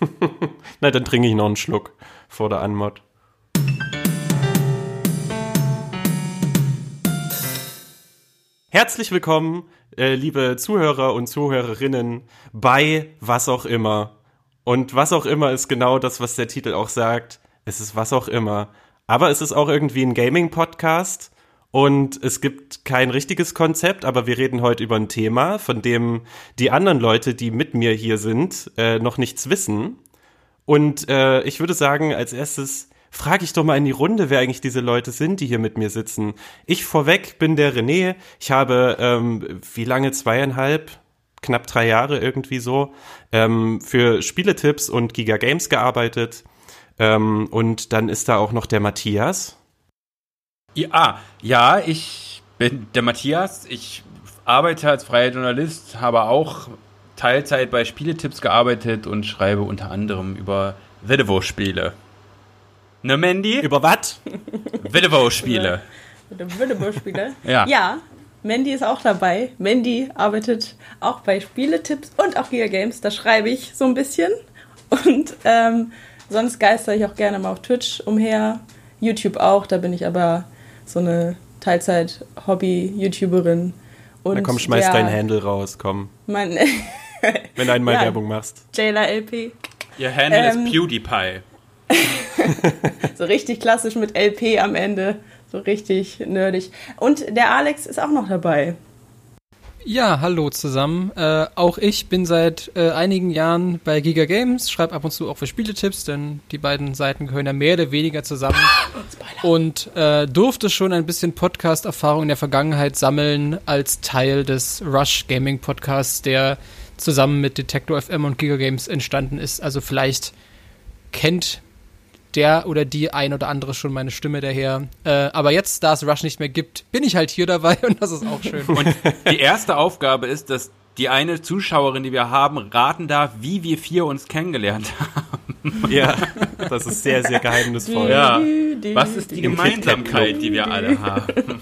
Na, dann trinke ich noch einen Schluck vor der Anmod. Herzlich willkommen, äh, liebe Zuhörer und Zuhörerinnen, bei was auch immer. Und was auch immer ist genau das, was der Titel auch sagt. Es ist was auch immer. Aber es ist auch irgendwie ein Gaming-Podcast. Und es gibt kein richtiges Konzept, aber wir reden heute über ein Thema, von dem die anderen Leute, die mit mir hier sind, äh, noch nichts wissen. Und äh, ich würde sagen, als erstes frage ich doch mal in die Runde, wer eigentlich diese Leute sind, die hier mit mir sitzen. Ich vorweg bin der René. Ich habe, ähm, wie lange, zweieinhalb, knapp drei Jahre irgendwie so, ähm, für Spieletipps und Giga Games gearbeitet. Ähm, und dann ist da auch noch der Matthias. Ja, ja, ich bin der Matthias. Ich arbeite als freier Journalist, habe auch Teilzeit bei Spieletipps gearbeitet und schreibe unter anderem über Videwo-Spiele. Ne, Mandy? Über was? Videwo-Spiele. Videwo-Spiele? ja. Ja, Mandy ist auch dabei. Mandy arbeitet auch bei Spieletipps und auch Giga Games. Da schreibe ich so ein bisschen. Und ähm, sonst geister ich auch gerne mal auf Twitch umher. YouTube auch, da bin ich aber so eine Teilzeit-Hobby-YouTuberin. Na komm, schmeiß der, dein Handle raus, komm. Mein Wenn du einmal ja, Werbung machst. Jayla LP. Ihr Handle ähm, ist PewDiePie. so richtig klassisch mit LP am Ende. So richtig nerdig. Und der Alex ist auch noch dabei. Ja, hallo zusammen. Äh, auch ich bin seit äh, einigen Jahren bei Giga Games, schreibe ab und zu auch für Spieletipps, denn die beiden Seiten gehören ja mehr oder weniger zusammen. und äh, durfte schon ein bisschen Podcast-Erfahrung in der Vergangenheit sammeln als Teil des Rush Gaming Podcasts, der zusammen mit Detector FM und Giga Games entstanden ist. Also vielleicht kennt der oder die ein oder andere schon meine Stimme daher. Äh, aber jetzt, da es Rush nicht mehr gibt, bin ich halt hier dabei und das ist auch schön. Und die erste Aufgabe ist, dass die eine Zuschauerin, die wir haben, raten darf, wie wir vier uns kennengelernt haben. Ja, das ist sehr, sehr geheimnisvoll. Ja. Was ist die Gemeinsamkeit, die wir alle haben?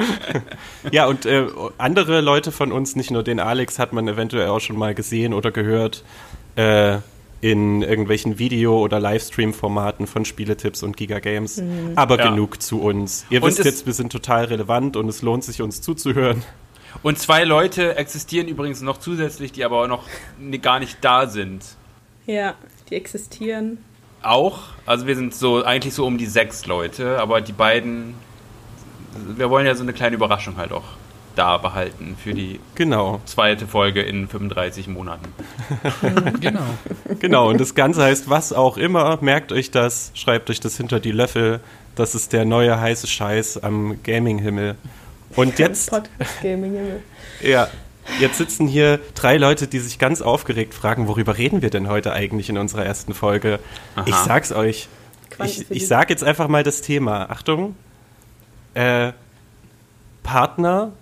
ja, und äh, andere Leute von uns, nicht nur den Alex, hat man eventuell auch schon mal gesehen oder gehört. Äh, in irgendwelchen Video- oder Livestream-Formaten von Spieletipps und Giga Games. Mhm. Aber ja. genug zu uns. Ihr und wisst jetzt, wir sind total relevant und es lohnt sich, uns zuzuhören. Und zwei Leute existieren übrigens noch zusätzlich, die aber auch noch gar nicht da sind. Ja, die existieren. Auch. Also wir sind so eigentlich so um die sechs Leute, aber die beiden, wir wollen ja so eine kleine Überraschung halt auch da behalten für die genau. zweite Folge in 35 Monaten. genau. Genau, und das Ganze heißt was auch immer. Merkt euch das, schreibt euch das hinter die Löffel. Das ist der neue heiße Scheiß am Gaming-Himmel. Und jetzt. Gaming-Himmel. Ja. Jetzt sitzen hier drei Leute, die sich ganz aufgeregt fragen, worüber reden wir denn heute eigentlich in unserer ersten Folge? Aha. Ich sag's euch. Ich, ich sag jetzt einfach mal das Thema. Achtung. Äh, Partner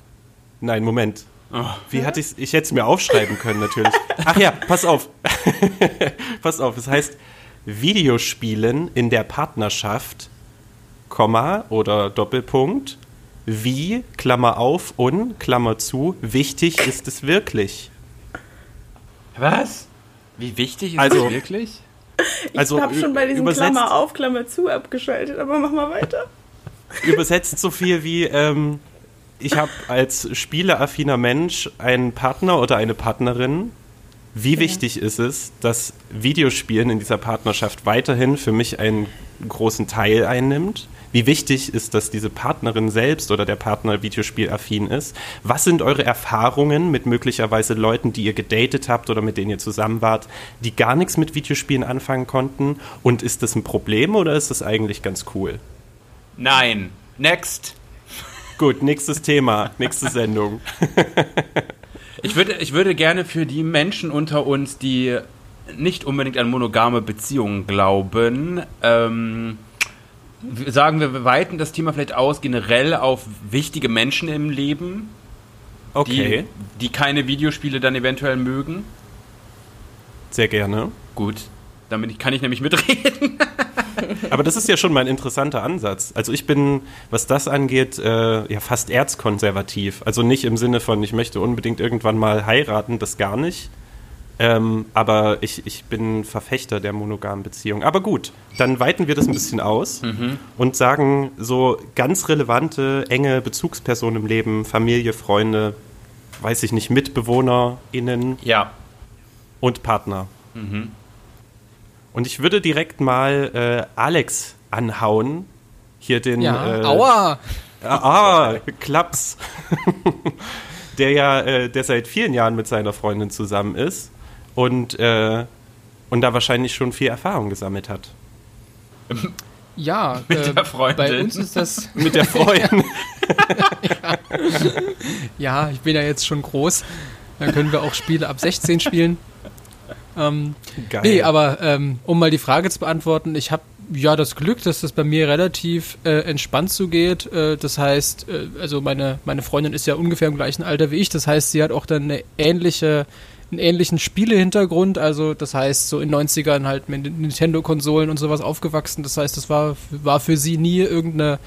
Nein, Moment. Oh. Wie hatte ich's? Ich hätte es mir aufschreiben können, natürlich. Ach ja, pass auf. pass auf, es das heißt Videospielen in der Partnerschaft, Komma oder Doppelpunkt, wie, Klammer auf und, Klammer zu, wichtig ist es wirklich. Was? Wie wichtig ist also, es wirklich? Ich also, habe schon bei diesem Klammer auf, Klammer zu abgeschaltet, aber mach mal weiter. Übersetzt so viel wie, ähm, ich habe als spieleaffiner Mensch einen Partner oder eine Partnerin. Wie ja. wichtig ist es, dass Videospielen in dieser Partnerschaft weiterhin für mich einen großen Teil einnimmt? Wie wichtig ist, dass diese Partnerin selbst oder der Partner videospielaffin ist? Was sind eure Erfahrungen mit möglicherweise Leuten, die ihr gedatet habt oder mit denen ihr zusammen wart, die gar nichts mit Videospielen anfangen konnten? Und ist das ein Problem oder ist das eigentlich ganz cool? Nein. Next. Gut, nächstes Thema, nächste Sendung. ich, würde, ich würde gerne für die Menschen unter uns, die nicht unbedingt an monogame Beziehungen glauben, ähm, sagen wir, wir weiten das Thema vielleicht aus generell auf wichtige Menschen im Leben, okay. die, die keine Videospiele dann eventuell mögen. Sehr gerne. Gut, damit kann ich nämlich mitreden. Aber das ist ja schon mal ein interessanter Ansatz. Also ich bin, was das angeht, äh, ja fast erzkonservativ. Also nicht im Sinne von, ich möchte unbedingt irgendwann mal heiraten, das gar nicht. Ähm, aber ich, ich bin Verfechter der monogamen Beziehung. Aber gut, dann weiten wir das ein bisschen aus mhm. und sagen so ganz relevante, enge Bezugspersonen im Leben, Familie, Freunde, weiß ich nicht, MitbewohnerInnen ja. und Partner. Mhm. Und ich würde direkt mal äh, Alex anhauen. Hier den. Ja. Äh, Aua! Ah, ah Klaps. der ja, äh, der seit vielen Jahren mit seiner Freundin zusammen ist und, äh, und da wahrscheinlich schon viel Erfahrung gesammelt hat. Ja, mit äh, der Freundin. bei uns ist das. mit der Freundin. ja. ja, ich bin ja jetzt schon groß. Dann können wir auch Spiele ab 16 spielen. Ähm, Geil. Nee, aber ähm, um mal die Frage zu beantworten, ich habe ja das Glück, dass das bei mir relativ äh, entspannt zugeht. Äh, das heißt, äh, also meine, meine Freundin ist ja ungefähr im gleichen Alter wie ich. Das heißt, sie hat auch dann eine ähnliche einen ähnlichen Spielehintergrund, also das heißt so in 90ern halt mit Nintendo-Konsolen und sowas aufgewachsen. Das heißt, das war, war für sie nie irgendeine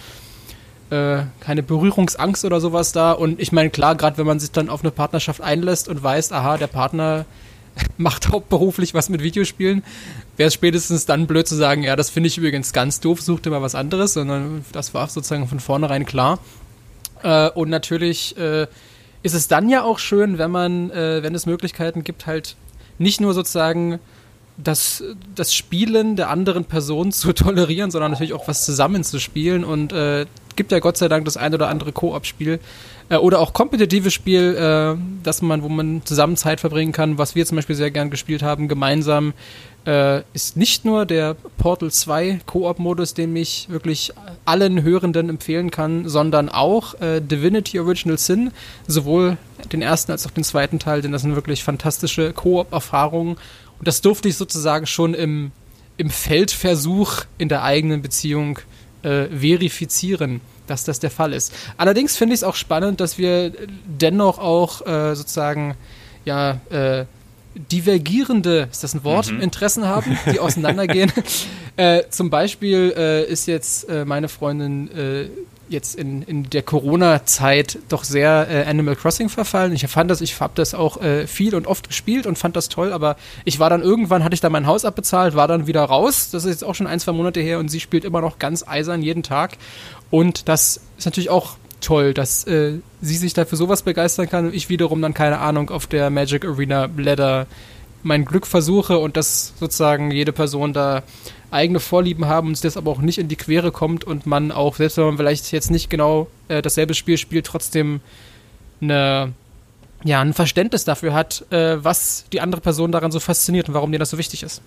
äh, keine Berührungsangst oder sowas da. Und ich meine, klar, gerade wenn man sich dann auf eine Partnerschaft einlässt und weiß, aha, der Partner macht hauptberuflich was mit Videospielen, wäre es spätestens dann blöd zu sagen, ja, das finde ich übrigens ganz doof, such dir mal was anderes, sondern das war sozusagen von vornherein klar. Äh, und natürlich äh, ist es dann ja auch schön, wenn man, äh, wenn es Möglichkeiten gibt, halt nicht nur sozusagen das, das Spielen der anderen Person zu tolerieren, sondern natürlich auch was zusammenzuspielen und äh, gibt ja Gott sei Dank das ein oder andere Koop-Spiel äh, oder auch kompetitives Spiel, äh, dass man, wo man zusammen Zeit verbringen kann, was wir zum Beispiel sehr gern gespielt haben, gemeinsam äh, ist nicht nur der Portal 2 Koop-Modus, den ich wirklich allen Hörenden empfehlen kann, sondern auch äh, Divinity Original Sin, sowohl den ersten als auch den zweiten Teil, denn das sind wirklich fantastische Koop-Erfahrungen. Und das durfte ich sozusagen schon im, im Feldversuch in der eigenen Beziehung äh, verifizieren, dass das der Fall ist. Allerdings finde ich es auch spannend, dass wir dennoch auch äh, sozusagen ja äh, divergierende, ist das ein Wort, mhm. Interessen haben, die auseinandergehen. äh, zum Beispiel äh, ist jetzt äh, meine Freundin äh, jetzt in, in der Corona-Zeit doch sehr äh, Animal Crossing verfallen. Ich fand das, ich habe das auch äh, viel und oft gespielt und fand das toll, aber ich war dann irgendwann, hatte ich da mein Haus abbezahlt, war dann wieder raus. Das ist jetzt auch schon ein, zwei Monate her und sie spielt immer noch ganz eisern jeden Tag. Und das ist natürlich auch toll, dass äh, sie sich dafür sowas begeistern kann und ich wiederum dann, keine Ahnung, auf der Magic Arena Ladder mein Glück versuche und dass sozusagen jede Person da eigene Vorlieben haben und das aber auch nicht in die Quere kommt und man auch, selbst wenn man vielleicht jetzt nicht genau äh, dasselbe Spiel spielt, trotzdem eine, ja, ein Verständnis dafür hat, äh, was die andere Person daran so fasziniert und warum dir das so wichtig ist.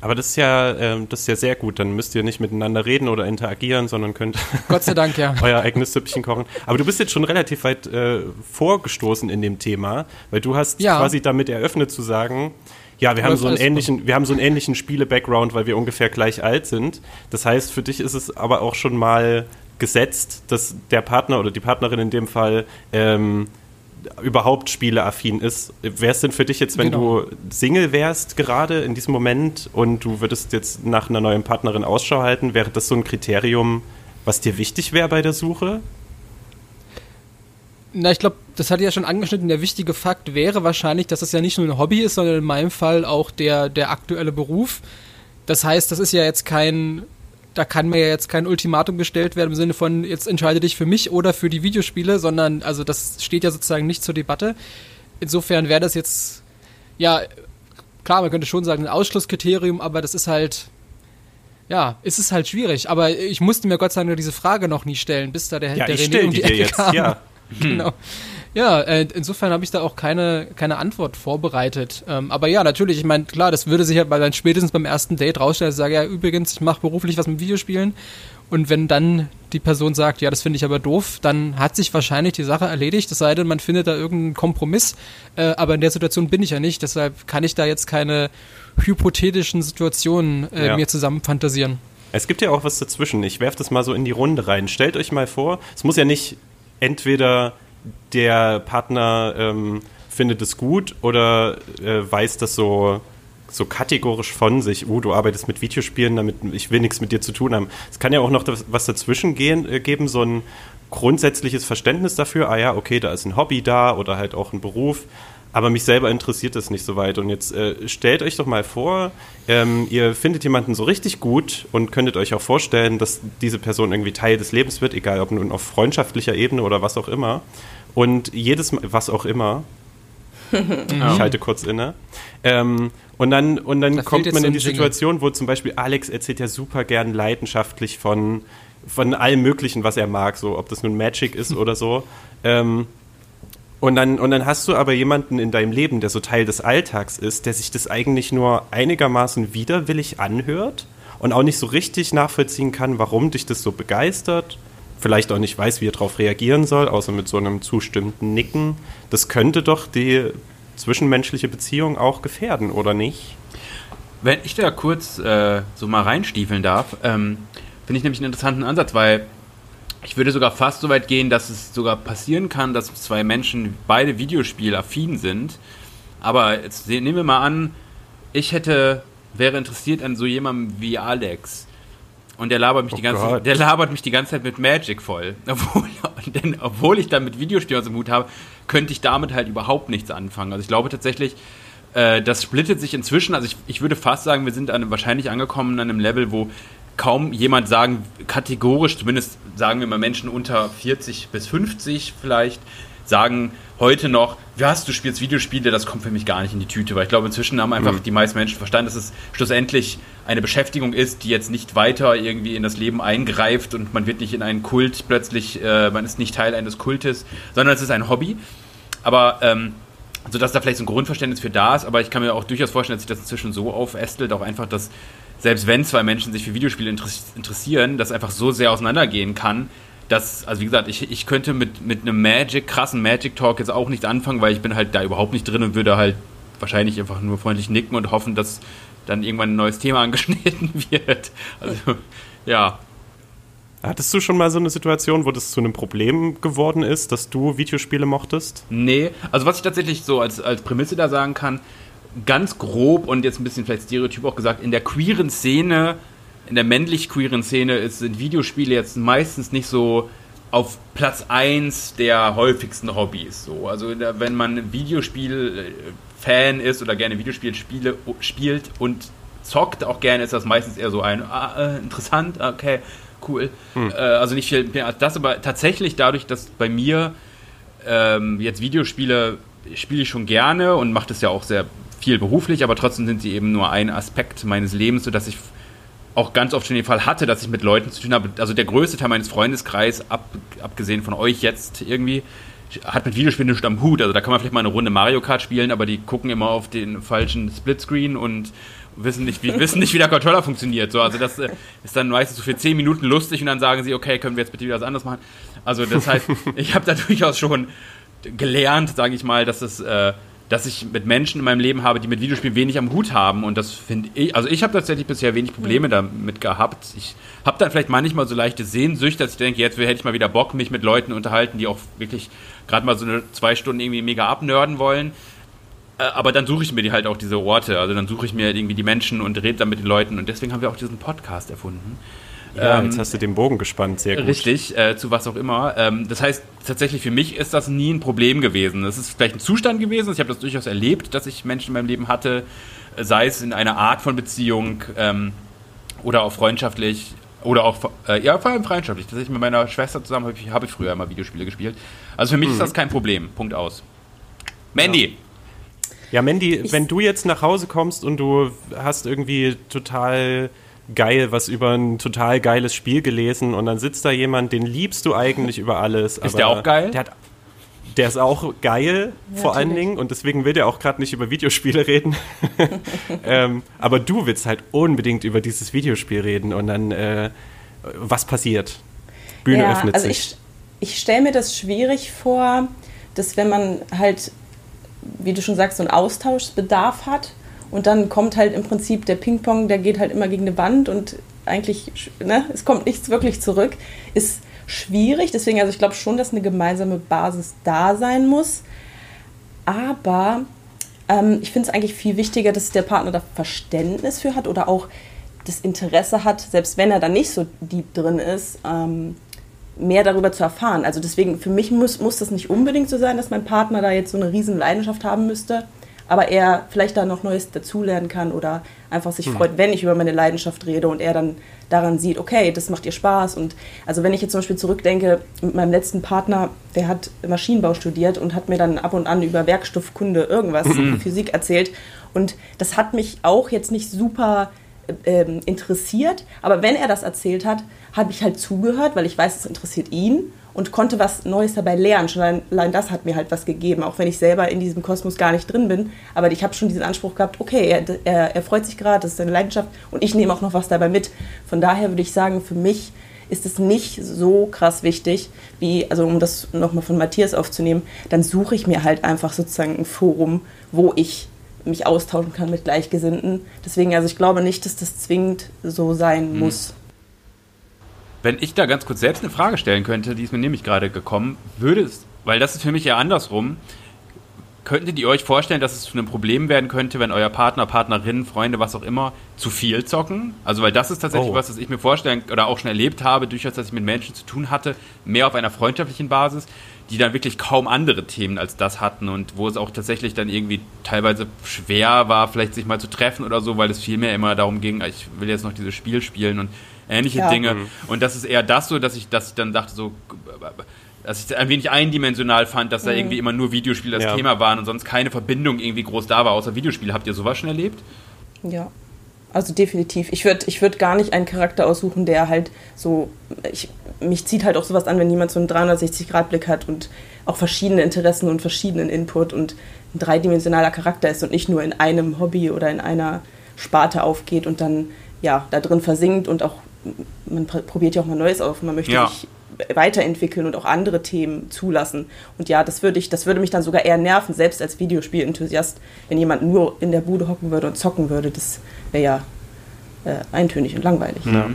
Aber das ist ja, äh, das ist ja sehr gut. Dann müsst ihr nicht miteinander reden oder interagieren, sondern könnt Gott sei Dank, ja. euer eigenes Süppchen kochen. Aber du bist jetzt schon relativ weit äh, vorgestoßen in dem Thema, weil du hast ja. quasi damit eröffnet zu sagen, ja, wir haben, so einen ähnlichen, wir haben so einen ähnlichen Spiele-Background, weil wir ungefähr gleich alt sind. Das heißt, für dich ist es aber auch schon mal gesetzt, dass der Partner oder die Partnerin in dem Fall ähm, überhaupt spieleaffin ist. Wäre es denn für dich jetzt, wenn genau. du Single wärst gerade in diesem Moment und du würdest jetzt nach einer neuen Partnerin Ausschau halten, wäre das so ein Kriterium, was dir wichtig wäre bei der Suche? Na, ich glaube, das hatte ich ja schon angeschnitten. Der wichtige Fakt wäre wahrscheinlich, dass es ja nicht nur ein Hobby ist, sondern in meinem Fall auch der, der aktuelle Beruf. Das heißt, das ist ja jetzt kein da kann mir ja jetzt kein Ultimatum gestellt werden im Sinne von, jetzt entscheide dich für mich oder für die Videospiele, sondern also das steht ja sozusagen nicht zur Debatte. Insofern wäre das jetzt, ja, klar, man könnte schon sagen, ein Ausschlusskriterium, aber das ist halt, ja, ist es halt schwierig. Aber ich musste mir Gott sei Dank nur diese Frage noch nie stellen, bis da der, ja, der René um die Ecke jetzt, kam. Ja. genau. Ja, äh, insofern habe ich da auch keine, keine Antwort vorbereitet. Ähm, aber ja, natürlich, ich meine, klar, das würde sich ja bei, spätestens beim ersten Date rausstellen, dass ich sage, ja, übrigens, ich mache beruflich was mit Videospielen. Und wenn dann die Person sagt, ja, das finde ich aber doof, dann hat sich wahrscheinlich die Sache erledigt, es sei denn, man findet da irgendeinen Kompromiss. Äh, aber in der Situation bin ich ja nicht, deshalb kann ich da jetzt keine hypothetischen Situationen äh, ja. mir zusammen fantasieren. Es gibt ja auch was dazwischen. Ich werfe das mal so in die Runde rein. Stellt euch mal vor, es muss ja nicht entweder der Partner ähm, findet es gut oder äh, weiß das so, so kategorisch von sich, oh, du arbeitest mit Videospielen, damit ich will nichts mit dir zu tun haben. Es kann ja auch noch was dazwischen gehen, äh, geben, so ein grundsätzliches Verständnis dafür, ah ja, okay, da ist ein Hobby da oder halt auch ein Beruf, aber mich selber interessiert das nicht so weit. Und jetzt äh, stellt euch doch mal vor, ähm, ihr findet jemanden so richtig gut und könntet euch auch vorstellen, dass diese Person irgendwie Teil des Lebens wird, egal ob nun auf freundschaftlicher Ebene oder was auch immer. Und jedes Mal, was auch immer, ich halte kurz inne. Ähm, und dann, und dann da kommt man in die Situation, wo zum Beispiel Alex erzählt ja super gern leidenschaftlich von, von allem Möglichen, was er mag, so ob das nun Magic ist oder so. Ähm, und dann, und dann hast du aber jemanden in deinem Leben, der so Teil des Alltags ist, der sich das eigentlich nur einigermaßen widerwillig anhört und auch nicht so richtig nachvollziehen kann, warum dich das so begeistert. Vielleicht auch nicht weiß, wie er darauf reagieren soll, außer mit so einem zustimmenden Nicken. Das könnte doch die zwischenmenschliche Beziehung auch gefährden, oder nicht? Wenn ich da kurz äh, so mal reinstiefeln darf, ähm, finde ich nämlich einen interessanten Ansatz, weil ich würde sogar fast so weit gehen, dass es sogar passieren kann, dass zwei Menschen beide videospielaffin sind. Aber jetzt nehmen wir mal an, ich hätte, wäre interessiert an so jemandem wie Alex. Und der labert mich, oh die ganze, der labert mich die ganze Zeit mit Magic voll. Obwohl, denn, obwohl ich dann mit Videospielen aus dem Hut habe, könnte ich damit halt überhaupt nichts anfangen. Also ich glaube tatsächlich, äh, das splittet sich inzwischen. Also ich, ich würde fast sagen, wir sind an, wahrscheinlich angekommen an einem Level, wo kaum jemand sagen, kategorisch, zumindest sagen wir mal Menschen unter 40 bis 50 vielleicht, sagen heute noch, was, du spielst Videospiele, das kommt für mich gar nicht in die Tüte, weil ich glaube, inzwischen haben einfach mhm. die meisten Menschen verstanden, dass es schlussendlich eine Beschäftigung ist, die jetzt nicht weiter irgendwie in das Leben eingreift und man wird nicht in einen Kult plötzlich, äh, man ist nicht Teil eines Kultes, sondern es ist ein Hobby. Aber ähm, also dass da vielleicht so ein Grundverständnis für da ist, aber ich kann mir auch durchaus vorstellen, dass sich das inzwischen so aufästelt, auch einfach, dass selbst wenn zwei Menschen sich für Videospiele interessieren, das einfach so sehr auseinandergehen kann, dass, also wie gesagt, ich, ich könnte mit, mit einem Magic, krassen Magic Talk jetzt auch nicht anfangen, weil ich bin halt da überhaupt nicht drin und würde halt wahrscheinlich einfach nur freundlich nicken und hoffen, dass dann irgendwann ein neues Thema angeschnitten wird. Also, ja. Hattest du schon mal so eine Situation, wo das zu einem Problem geworden ist, dass du Videospiele mochtest? Nee, also was ich tatsächlich so als, als Prämisse da sagen kann, ganz grob und jetzt ein bisschen vielleicht stereotyp auch gesagt, in der queeren Szene, in der männlich queeren Szene ist, sind Videospiele jetzt meistens nicht so auf Platz 1 der häufigsten Hobbys. So. Also wenn man Videospiel-Fan ist oder gerne Videospiele spiele, spielt und zockt auch gerne, ist das meistens eher so ein ah, äh, interessant, okay, cool. Hm. Äh, also nicht viel mehr als das, aber tatsächlich dadurch, dass bei mir ähm, jetzt Videospiele spiele ich schon gerne und mache das ja auch sehr viel beruflich, aber trotzdem sind sie eben nur ein Aspekt meines Lebens, sodass ich auch ganz oft schon den Fall hatte, dass ich mit Leuten zu tun habe. Also der größte Teil meines Freundeskreises, ab, abgesehen von euch jetzt irgendwie, hat mit Videospielen nicht am Hut. Also da kann man vielleicht mal eine Runde Mario Kart spielen, aber die gucken immer auf den falschen Splitscreen und wissen nicht, wie, wissen nicht, wie der Controller funktioniert. So, also das äh, ist dann meistens so für 10 Minuten lustig und dann sagen sie, okay, können wir jetzt bitte wieder was anderes machen. Also das heißt, ich habe da durchaus schon gelernt, sage ich mal, dass es äh, dass ich mit Menschen in meinem Leben habe, die mit Videospielen wenig am Hut haben. Und das finde ich, also ich habe tatsächlich bisher wenig Probleme damit gehabt. Ich habe dann vielleicht manchmal so leichte Sehnsüchte, dass ich denke, jetzt hätte ich mal wieder Bock, mich mit Leuten unterhalten, die auch wirklich gerade mal so eine zwei Stunden irgendwie mega abnörden wollen. Äh, aber dann suche ich mir die halt auch diese Orte. Also dann suche ich mir irgendwie die Menschen und rede dann mit den Leuten. Und deswegen haben wir auch diesen Podcast erfunden. Ja, ähm, jetzt hast du den Bogen gespannt, sehr gut. Richtig, äh, zu was auch immer. Ähm, das heißt, tatsächlich für mich ist das nie ein Problem gewesen. Es ist vielleicht ein Zustand gewesen. Ich habe das durchaus erlebt, dass ich Menschen in meinem Leben hatte, sei es in einer Art von Beziehung ähm, oder auch freundschaftlich oder auch, äh, ja, vor allem freundschaftlich. Tatsächlich mit meiner Schwester zusammen habe ich, hab ich früher immer Videospiele gespielt. Also für mich mhm. ist das kein Problem. Punkt aus. Mandy. Ja. Ja, Mandy, wenn du jetzt nach Hause kommst und du hast irgendwie total geil was über ein total geiles Spiel gelesen und dann sitzt da jemand, den liebst du eigentlich über alles. Ist der auch geil? Der, hat, der ist auch geil, ja, vor allen Dingen, und deswegen will der auch gerade nicht über Videospiele reden. ähm, aber du willst halt unbedingt über dieses Videospiel reden und dann, äh, was passiert? Bühne ja, öffnet also sich. Ich, ich stelle mir das schwierig vor, dass wenn man halt, wie du schon sagst, so einen Austauschbedarf hat und dann kommt halt im Prinzip der Ping-Pong, der geht halt immer gegen eine Wand und eigentlich, ne, es kommt nichts wirklich zurück. Ist schwierig, deswegen, also ich glaube schon, dass eine gemeinsame Basis da sein muss. Aber ähm, ich finde es eigentlich viel wichtiger, dass der Partner da Verständnis für hat oder auch das Interesse hat, selbst wenn er da nicht so deep drin ist, ähm, mehr darüber zu erfahren. Also deswegen, für mich muss, muss das nicht unbedingt so sein, dass mein Partner da jetzt so eine riesen Leidenschaft haben müsste, aber er vielleicht da noch Neues dazulernen kann oder einfach sich mhm. freut, wenn ich über meine Leidenschaft rede und er dann daran sieht, okay, das macht dir Spaß. Und also wenn ich jetzt zum Beispiel zurückdenke, mit meinem letzten Partner, der hat Maschinenbau studiert und hat mir dann ab und an über Werkstoffkunde irgendwas, mhm. Physik erzählt. Und das hat mich auch jetzt nicht super ähm, interessiert, aber wenn er das erzählt hat, habe ich halt zugehört, weil ich weiß, es interessiert ihn und konnte was Neues dabei lernen. Schon allein, allein, das hat mir halt was gegeben, auch wenn ich selber in diesem Kosmos gar nicht drin bin. Aber ich habe schon diesen Anspruch gehabt, okay, er, er, er freut sich gerade, das ist seine Leidenschaft und ich nehme auch noch was dabei mit. Von daher würde ich sagen, für mich ist es nicht so krass wichtig, wie, also um das nochmal von Matthias aufzunehmen, dann suche ich mir halt einfach sozusagen ein Forum, wo ich mich austauschen kann mit Gleichgesinnten. Deswegen, also ich glaube nicht, dass das zwingend so sein mhm. muss. Wenn ich da ganz kurz selbst eine Frage stellen könnte, die ist mir nämlich gerade gekommen, würde es, weil das ist für mich ja andersrum, könntet ihr euch vorstellen, dass es zu einem Problem werden könnte, wenn euer Partner, Partnerin, Freunde, was auch immer, zu viel zocken? Also, weil das ist tatsächlich oh. was, was ich mir vorstellen oder auch schon erlebt habe, durchaus, dass ich mit Menschen zu tun hatte, mehr auf einer freundschaftlichen Basis, die dann wirklich kaum andere Themen als das hatten und wo es auch tatsächlich dann irgendwie teilweise schwer war, vielleicht sich mal zu treffen oder so, weil es vielmehr immer darum ging, ich will jetzt noch dieses Spiel spielen und ähnliche ja. Dinge. Mhm. Und das ist eher das so, dass ich, dass ich dann dachte, so, dass ich es ein wenig eindimensional fand, dass mhm. da irgendwie immer nur Videospiele das ja. Thema waren und sonst keine Verbindung irgendwie groß da war, außer Videospiele. Habt ihr sowas schon erlebt? Ja. Also definitiv. Ich würde ich würd gar nicht einen Charakter aussuchen, der halt so. Ich, mich zieht halt auch sowas an, wenn jemand so einen 360-Grad-Blick hat und auch verschiedene Interessen und verschiedenen Input und ein dreidimensionaler Charakter ist und nicht nur in einem Hobby oder in einer Sparte aufgeht und dann ja da drin versinkt und auch man probiert ja auch mal Neues auf, man möchte ja. sich weiterentwickeln und auch andere Themen zulassen. Und ja, das würde ich, das würde mich dann sogar eher nerven, selbst als Videospielenthusiast, wenn jemand nur in der Bude hocken würde und zocken würde. Das wäre ja äh, eintönig und langweilig. Ja.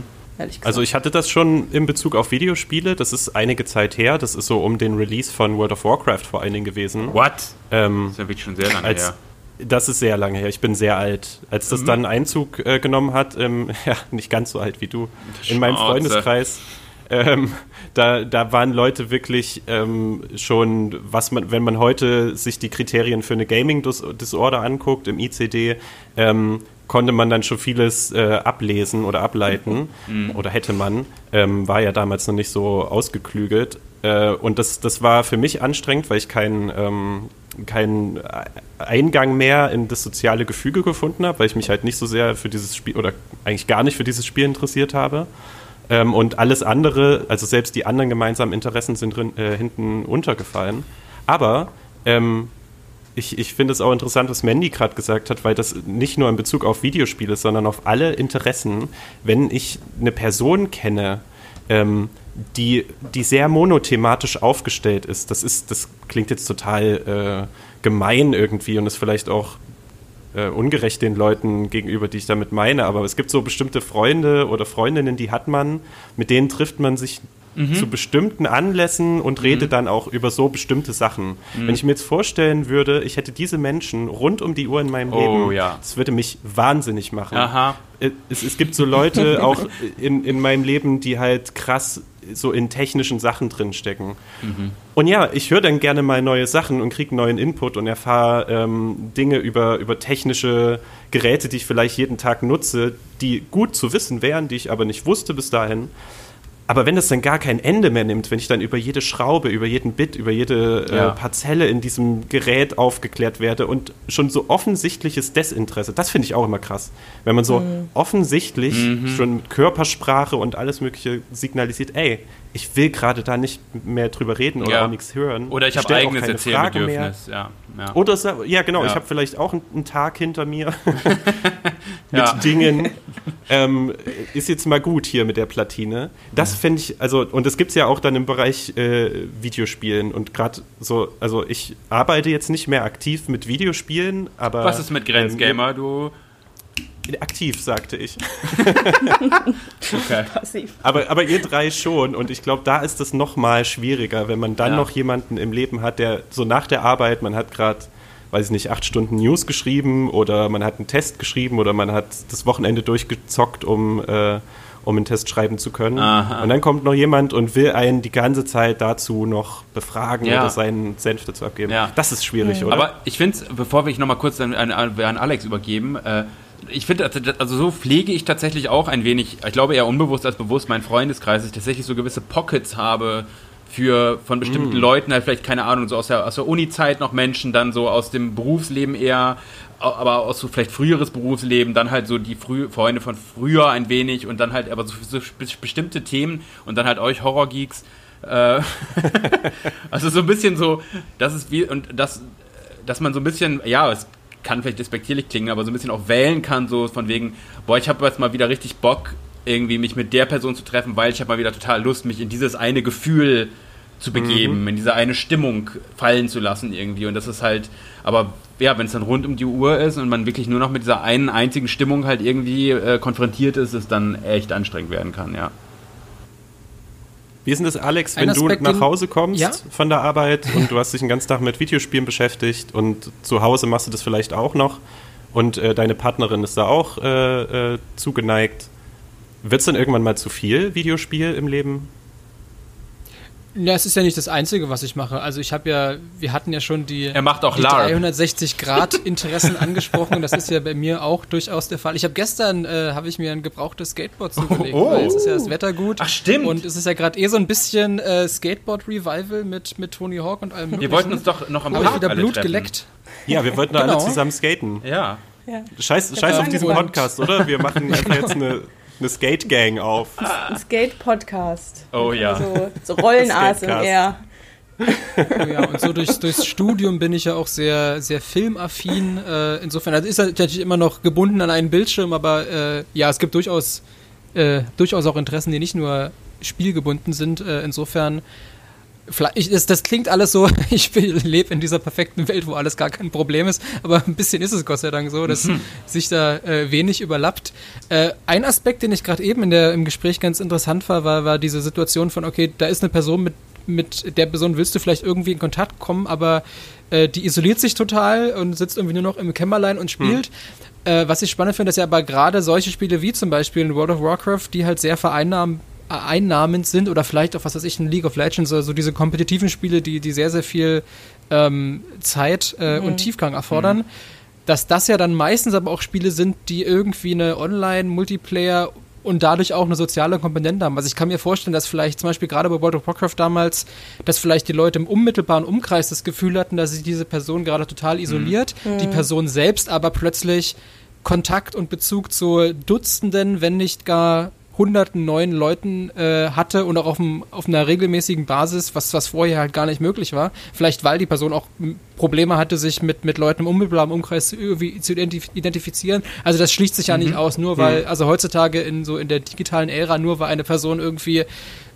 Also ich hatte das schon in Bezug auf Videospiele, das ist einige Zeit her, das ist so um den Release von World of Warcraft vor allen Dingen gewesen. What? Ähm, das ist ja wirklich schon sehr lange als, her. Das ist sehr lange her. Ich bin sehr alt. Als das mhm. dann Einzug äh, genommen hat, ähm, ja, nicht ganz so alt wie du, in meinem Freundeskreis, ähm, da, da waren Leute wirklich ähm, schon, was man, wenn man heute sich die Kriterien für eine Gaming-Disorder anguckt im ICD, ähm, konnte man dann schon vieles äh, ablesen oder ableiten mhm. oder hätte man, ähm, war ja damals noch nicht so ausgeklügelt. Äh, und das, das war für mich anstrengend, weil ich keinen ähm, keinen Eingang mehr in das soziale Gefüge gefunden habe, weil ich mich halt nicht so sehr für dieses Spiel oder eigentlich gar nicht für dieses Spiel interessiert habe. Ähm, und alles andere, also selbst die anderen gemeinsamen Interessen sind drin, äh, hinten untergefallen. Aber ähm, ich, ich finde es auch interessant, was Mandy gerade gesagt hat, weil das nicht nur in Bezug auf Videospiele, sondern auf alle Interessen, wenn ich eine Person kenne, ähm, die, die sehr monothematisch aufgestellt ist, das ist, das klingt jetzt total äh, gemein irgendwie und ist vielleicht auch äh, ungerecht den Leuten gegenüber, die ich damit meine, aber es gibt so bestimmte Freunde oder Freundinnen, die hat man, mit denen trifft man sich mhm. zu bestimmten Anlässen und mhm. rede dann auch über so bestimmte Sachen. Mhm. Wenn ich mir jetzt vorstellen würde, ich hätte diese Menschen rund um die Uhr in meinem oh, Leben, ja. das würde mich wahnsinnig machen. Aha. Äh, es, es gibt so Leute auch in, in meinem Leben, die halt krass so in technischen Sachen drinstecken. Mhm. Und ja, ich höre dann gerne mal neue Sachen und kriege neuen Input und erfahre ähm, Dinge über, über technische Geräte, die ich vielleicht jeden Tag nutze, die gut zu wissen wären, die ich aber nicht wusste bis dahin. Aber wenn das dann gar kein Ende mehr nimmt, wenn ich dann über jede Schraube, über jeden Bit, über jede äh, ja. Parzelle in diesem Gerät aufgeklärt werde und schon so offensichtliches Desinteresse, das finde ich auch immer krass. Wenn man so mhm. offensichtlich mhm. schon mit Körpersprache und alles Mögliche signalisiert, ey, ich will gerade da nicht mehr drüber reden oder ja. auch nichts hören. Oder ich, ich habe eigenes Erzählbedürfnis. Ja, ja. Oder ja, genau, ich habe vielleicht auch einen, einen, Tag hinter mir mit Dingen. Ähm, ist jetzt mal gut hier mit der Platine. Das fände ich, also, und das gibt es ja auch dann im Bereich äh, Videospielen und gerade so, also ich arbeite jetzt nicht mehr aktiv mit Videospielen, aber. Was ist mit Grenzgamer? Ähm, du Aktiv, sagte ich. okay. Passiv. Aber, aber ihr drei schon. Und ich glaube, da ist es noch mal schwieriger, wenn man dann ja. noch jemanden im Leben hat, der so nach der Arbeit, man hat gerade, weiß ich nicht, acht Stunden News geschrieben oder man hat einen Test geschrieben oder man hat das Wochenende durchgezockt, um, äh, um einen Test schreiben zu können. Aha. Und dann kommt noch jemand und will einen die ganze Zeit dazu noch befragen ja. oder seinen Senf dazu abgeben. Ja. Das ist schwierig, mhm. oder? Aber ich finde es, bevor wir ich nochmal kurz an, an, an Alex übergeben, äh, ich finde, also, so pflege ich tatsächlich auch ein wenig, ich glaube eher unbewusst als bewusst, meinen Freundeskreis, dass ich tatsächlich so gewisse Pockets habe für von bestimmten mm. Leuten, halt vielleicht, keine Ahnung, so aus der, aus der Uni-Zeit noch Menschen, dann so aus dem Berufsleben eher, aber aus so vielleicht früheres Berufsleben, dann halt so die Frü Freunde von früher ein wenig und dann halt aber so, so bestimmte Themen und dann halt euch Horrorgeeks. Äh, also so ein bisschen so, das ist wie, und das, dass man so ein bisschen, ja, es kann vielleicht despektierlich klingen, aber so ein bisschen auch wählen kann, so von wegen, boah, ich habe jetzt mal wieder richtig Bock, irgendwie mich mit der Person zu treffen, weil ich habe mal wieder total Lust, mich in dieses eine Gefühl zu begeben, mhm. in diese eine Stimmung fallen zu lassen irgendwie. Und das ist halt, aber ja, wenn es dann rund um die Uhr ist und man wirklich nur noch mit dieser einen einzigen Stimmung halt irgendwie äh, konfrontiert ist, es dann echt anstrengend werden kann, ja. Wie ist denn das, Alex, wenn du nach Hause kommst ja? von der Arbeit und du hast dich den ganzen Tag mit Videospielen beschäftigt und zu Hause machst du das vielleicht auch noch und äh, deine Partnerin ist da auch äh, äh, zugeneigt. Wird es dann irgendwann mal zu viel Videospiel im Leben? Ja, es ist ja nicht das Einzige, was ich mache. Also ich habe ja, wir hatten ja schon die, er macht auch die 360 Grad Interessen angesprochen. Das ist ja bei mir auch durchaus der Fall. Ich habe gestern äh, habe ich mir ein gebrauchtes Skateboard zugelegt, oh, oh. weil es ist ja das Wetter gut. Ach stimmt. Und es ist ja gerade eh so ein bisschen äh, Skateboard Revival mit mit Tony Hawk und allem. Wir wollten uns doch noch am Park wieder Blut treffen. geleckt. Ja, wir wollten genau. alle zusammen skaten. Ja. ja. Scheiß, scheiß auf diesen Podcast, oder? Wir machen einfach jetzt eine eine Skate-Gang auf. Ein Skate-Podcast. Oh ja. So, so Rollen-ASMR. ja, und so durchs, durchs Studium bin ich ja auch sehr, sehr filmaffin. Äh, insofern, das ist natürlich immer noch gebunden an einen Bildschirm, aber äh, ja, es gibt durchaus, äh, durchaus auch Interessen, die nicht nur spielgebunden sind. Äh, insofern ich, das, das, klingt alles so, ich lebe in dieser perfekten Welt, wo alles gar kein Problem ist, aber ein bisschen ist es Gott sei Dank so, dass mhm. sich da äh, wenig überlappt. Äh, ein Aspekt, den ich gerade eben in der, im Gespräch ganz interessant war, war, war diese Situation von, okay, da ist eine Person, mit, mit der Person willst du vielleicht irgendwie in Kontakt kommen, aber äh, die isoliert sich total und sitzt irgendwie nur noch im Kämmerlein und spielt. Mhm. Äh, was ich spannend finde, ist ja aber gerade solche Spiele wie zum Beispiel in World of Warcraft, die halt sehr vereinnahmen einnahmend sind oder vielleicht auch, was weiß ich, in League of Legends, also diese kompetitiven Spiele, die, die sehr, sehr viel ähm, Zeit äh, mhm. und Tiefgang erfordern, mhm. dass das ja dann meistens aber auch Spiele sind, die irgendwie eine Online-Multiplayer und dadurch auch eine soziale Komponente haben. Also ich kann mir vorstellen, dass vielleicht zum Beispiel gerade bei World of Warcraft damals, dass vielleicht die Leute im unmittelbaren Umkreis das Gefühl hatten, dass sich diese Person gerade total isoliert, mhm. die Person selbst aber plötzlich Kontakt und Bezug zu Dutzenden, wenn nicht gar hunderten neuen Leuten äh, hatte und auch auf, dem, auf einer regelmäßigen Basis, was, was vorher halt gar nicht möglich war. Vielleicht weil die Person auch Probleme hatte, sich mit, mit Leuten im unmittelbaren Umkreis irgendwie zu identifizieren. Also das schließt sich ja mhm. nicht aus, nur weil, also heutzutage in so in der digitalen Ära, nur weil eine Person irgendwie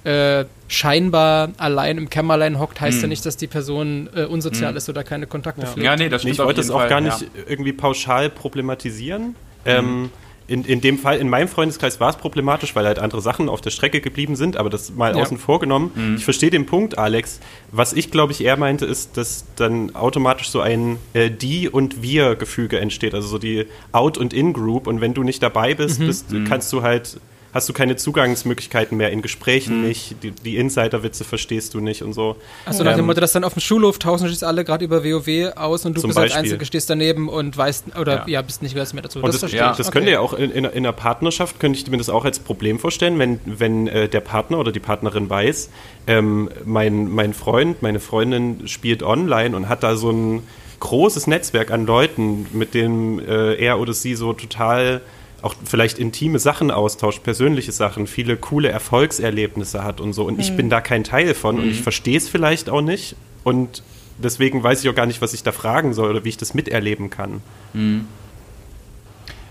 äh, scheinbar allein im Kämmerlein hockt, heißt hm. ja nicht, dass die Person äh, unsozial hm. ist oder keine Kontakte ja. pflegt. Ja, nee, das stimmt. Ich wollte das auch Fall, gar nicht ja. irgendwie pauschal problematisieren. Mhm. Ähm, in, in dem Fall, in meinem Freundeskreis war es problematisch, weil halt andere Sachen auf der Strecke geblieben sind, aber das mal ja. außen vor genommen. Mhm. Ich verstehe den Punkt, Alex. Was ich, glaube ich, eher meinte, ist, dass dann automatisch so ein äh, Die- und Wir-Gefüge entsteht, also so die Out- und In-Group. Und wenn du nicht dabei bist, mhm. bist mhm. kannst du halt hast du keine Zugangsmöglichkeiten mehr in Gesprächen mhm. nicht, die, die Insiderwitze verstehst du nicht und so. Achso, nach dem ähm, Motto, dass dann auf dem Schulhof tauschen sich alle gerade über WoW aus und du bist als Einzige, stehst daneben und weißt, oder ja, ja bist nicht mehr dazu. Und das, das, ja. das okay. könnte ja auch in, in, in, einer Partnerschaft, könnte ich mir das auch als Problem vorstellen, wenn, wenn äh, der Partner oder die Partnerin weiß, ähm, mein, mein Freund, meine Freundin spielt online und hat da so ein großes Netzwerk an Leuten, mit denen äh, er oder sie so total auch vielleicht intime Sachen austauscht, persönliche Sachen, viele coole Erfolgserlebnisse hat und so. Und mhm. ich bin da kein Teil von mhm. und ich mhm. verstehe es vielleicht auch nicht. Und deswegen weiß ich auch gar nicht, was ich da fragen soll oder wie ich das miterleben kann. Mhm.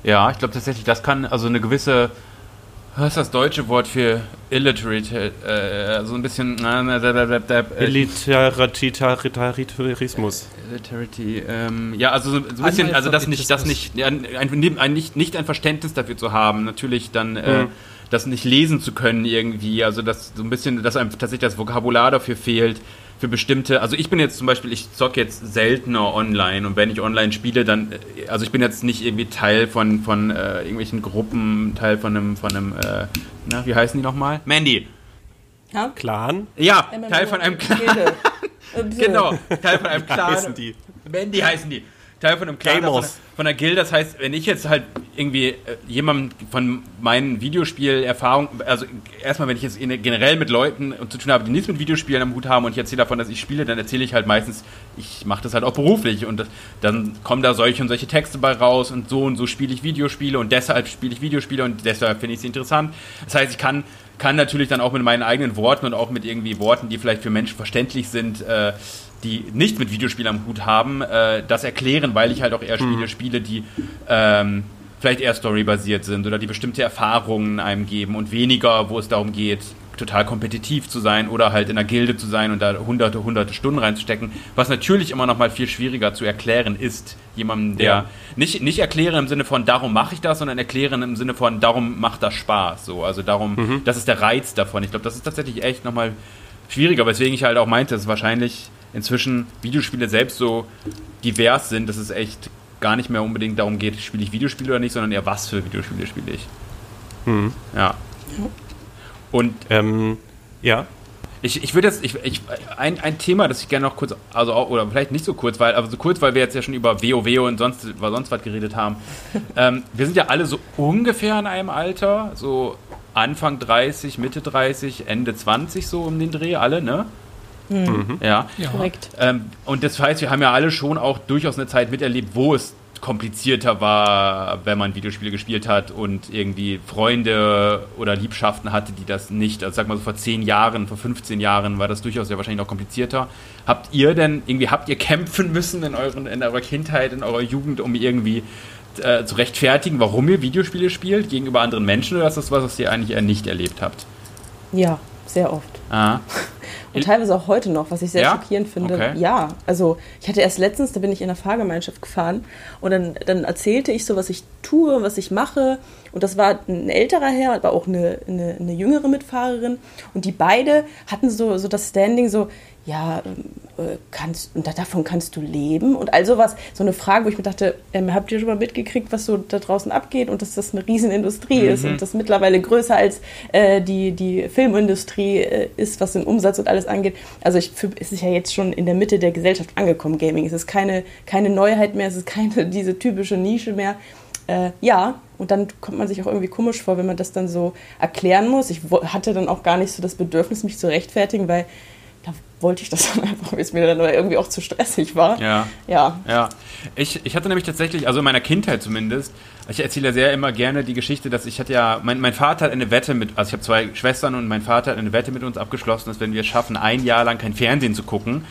Ja, ich glaube tatsächlich, das kann also eine gewisse was ist das deutsche Wort für illiterate? Äh, so ein bisschen. Äh, Elitarismus. Illiterity. Ähm, ja, also so, ein bisschen, also das nicht, das nicht, ein, ein, nicht, nicht ein Verständnis dafür zu haben. Natürlich dann. Äh, mhm das nicht lesen zu können irgendwie. Also dass so ein bisschen, dass einem tatsächlich das Vokabular dafür fehlt für bestimmte, also ich bin jetzt zum Beispiel, ich zocke jetzt seltener online und wenn ich online spiele, dann, äh, also ich bin jetzt nicht irgendwie Teil von, von äh, irgendwelchen Gruppen, Teil von einem, von einem, äh, na, wie heißen die nochmal? Mandy. Ja? Clan? Ja, MMO Teil von einem Clan. genau, Teil von einem Clan. heißen die? Mandy heißen die. Teil von einem Clan, von, von einer Guild. Das heißt, wenn ich jetzt halt irgendwie äh, jemandem von meinen Videospielerfahrungen, also erstmal, wenn ich jetzt generell mit Leuten zu tun habe, die nichts mit Videospielen am Hut haben und ich erzähle davon, dass ich spiele, dann erzähle ich halt meistens, ich mache das halt auch beruflich und das, dann kommen da solche und solche Texte bei raus und so und so spiele ich Videospiele und deshalb spiele ich Videospiele und deshalb finde ich sie interessant. Das heißt, ich kann kann natürlich dann auch mit meinen eigenen Worten und auch mit irgendwie Worten, die vielleicht für Menschen verständlich sind, äh, die nicht mit Videospielen am Hut haben, äh, das erklären, weil ich halt auch eher Spiele mhm. spiele, die ähm, vielleicht eher storybasiert sind oder die bestimmte Erfahrungen einem geben und weniger, wo es darum geht, total kompetitiv zu sein oder halt in einer Gilde zu sein und da hunderte, hunderte Stunden reinzustecken, was natürlich immer noch mal viel schwieriger zu erklären ist, jemandem, der ja. nicht, nicht erklären im Sinne von darum mache ich das, sondern erklären im Sinne von darum macht das Spaß, so, also darum, mhm. das ist der Reiz davon. Ich glaube, das ist tatsächlich echt noch mal schwieriger, weswegen ich halt auch meinte, dass wahrscheinlich inzwischen Videospiele selbst so divers sind, dass es echt gar nicht mehr unbedingt darum geht, spiele ich Videospiele oder nicht, sondern eher was für Videospiele spiele ich. Mhm. Ja. Und ähm, ja. Ich, ich würde jetzt, ich, ich, ein, ein Thema, das ich gerne noch kurz, also auch, oder vielleicht nicht so kurz, weil, aber so kurz, weil wir jetzt ja schon über WoW und sonst, über sonst was geredet haben. ähm, wir sind ja alle so ungefähr in einem Alter, so Anfang 30, Mitte 30, Ende 20 so um den Dreh, alle, ne? Mhm. Ja. ja. Korrekt. Ähm, und das heißt, wir haben ja alle schon auch durchaus eine Zeit miterlebt, wo es komplizierter war, wenn man Videospiele gespielt hat und irgendwie Freunde oder Liebschaften hatte, die das nicht. Also sag mal so vor 10 Jahren, vor 15 Jahren war das durchaus ja wahrscheinlich noch komplizierter. Habt ihr denn irgendwie, habt ihr kämpfen müssen in, euren, in eurer Kindheit, in eurer Jugend, um irgendwie äh, zu rechtfertigen, warum ihr Videospiele spielt gegenüber anderen Menschen oder ist das was, was ihr eigentlich eher nicht erlebt habt? Ja, sehr oft. Ah. Und teilweise auch heute noch, was ich sehr ja? schockierend finde. Okay. Ja, also ich hatte erst letztens, da bin ich in der Fahrgemeinschaft gefahren und dann, dann erzählte ich so, was ich tue, was ich mache. Und das war ein älterer Herr, aber auch eine, eine, eine jüngere Mitfahrerin. Und die beide hatten so, so das Standing so, ja, ähm, äh, kannst, und davon kannst du leben und all sowas. So eine Frage, wo ich mir dachte, ähm, habt ihr schon mal mitgekriegt, was so da draußen abgeht und dass das eine Riesenindustrie mhm. ist und das mittlerweile größer als äh, die, die Filmindustrie äh, ist, was den Umsatz und alles angeht. Also ich, für, es ist ja jetzt schon in der Mitte der Gesellschaft angekommen, Gaming. Es ist keine, keine Neuheit mehr, es ist keine diese typische Nische mehr. Äh, ja, und dann kommt man sich auch irgendwie komisch vor, wenn man das dann so erklären muss. Ich hatte dann auch gar nicht so das Bedürfnis, mich zu rechtfertigen, weil da wollte ich das dann einfach, weil es mir dann irgendwie auch zu stressig war. Ja. Ja. ja. Ich, ich hatte nämlich tatsächlich, also in meiner Kindheit zumindest, ich erzähle ja sehr immer gerne die Geschichte, dass ich hatte ja, mein, mein Vater hat eine Wette mit, also ich habe zwei Schwestern und mein Vater hat eine Wette mit uns abgeschlossen, dass wenn wir es schaffen, ein Jahr lang kein Fernsehen zu gucken,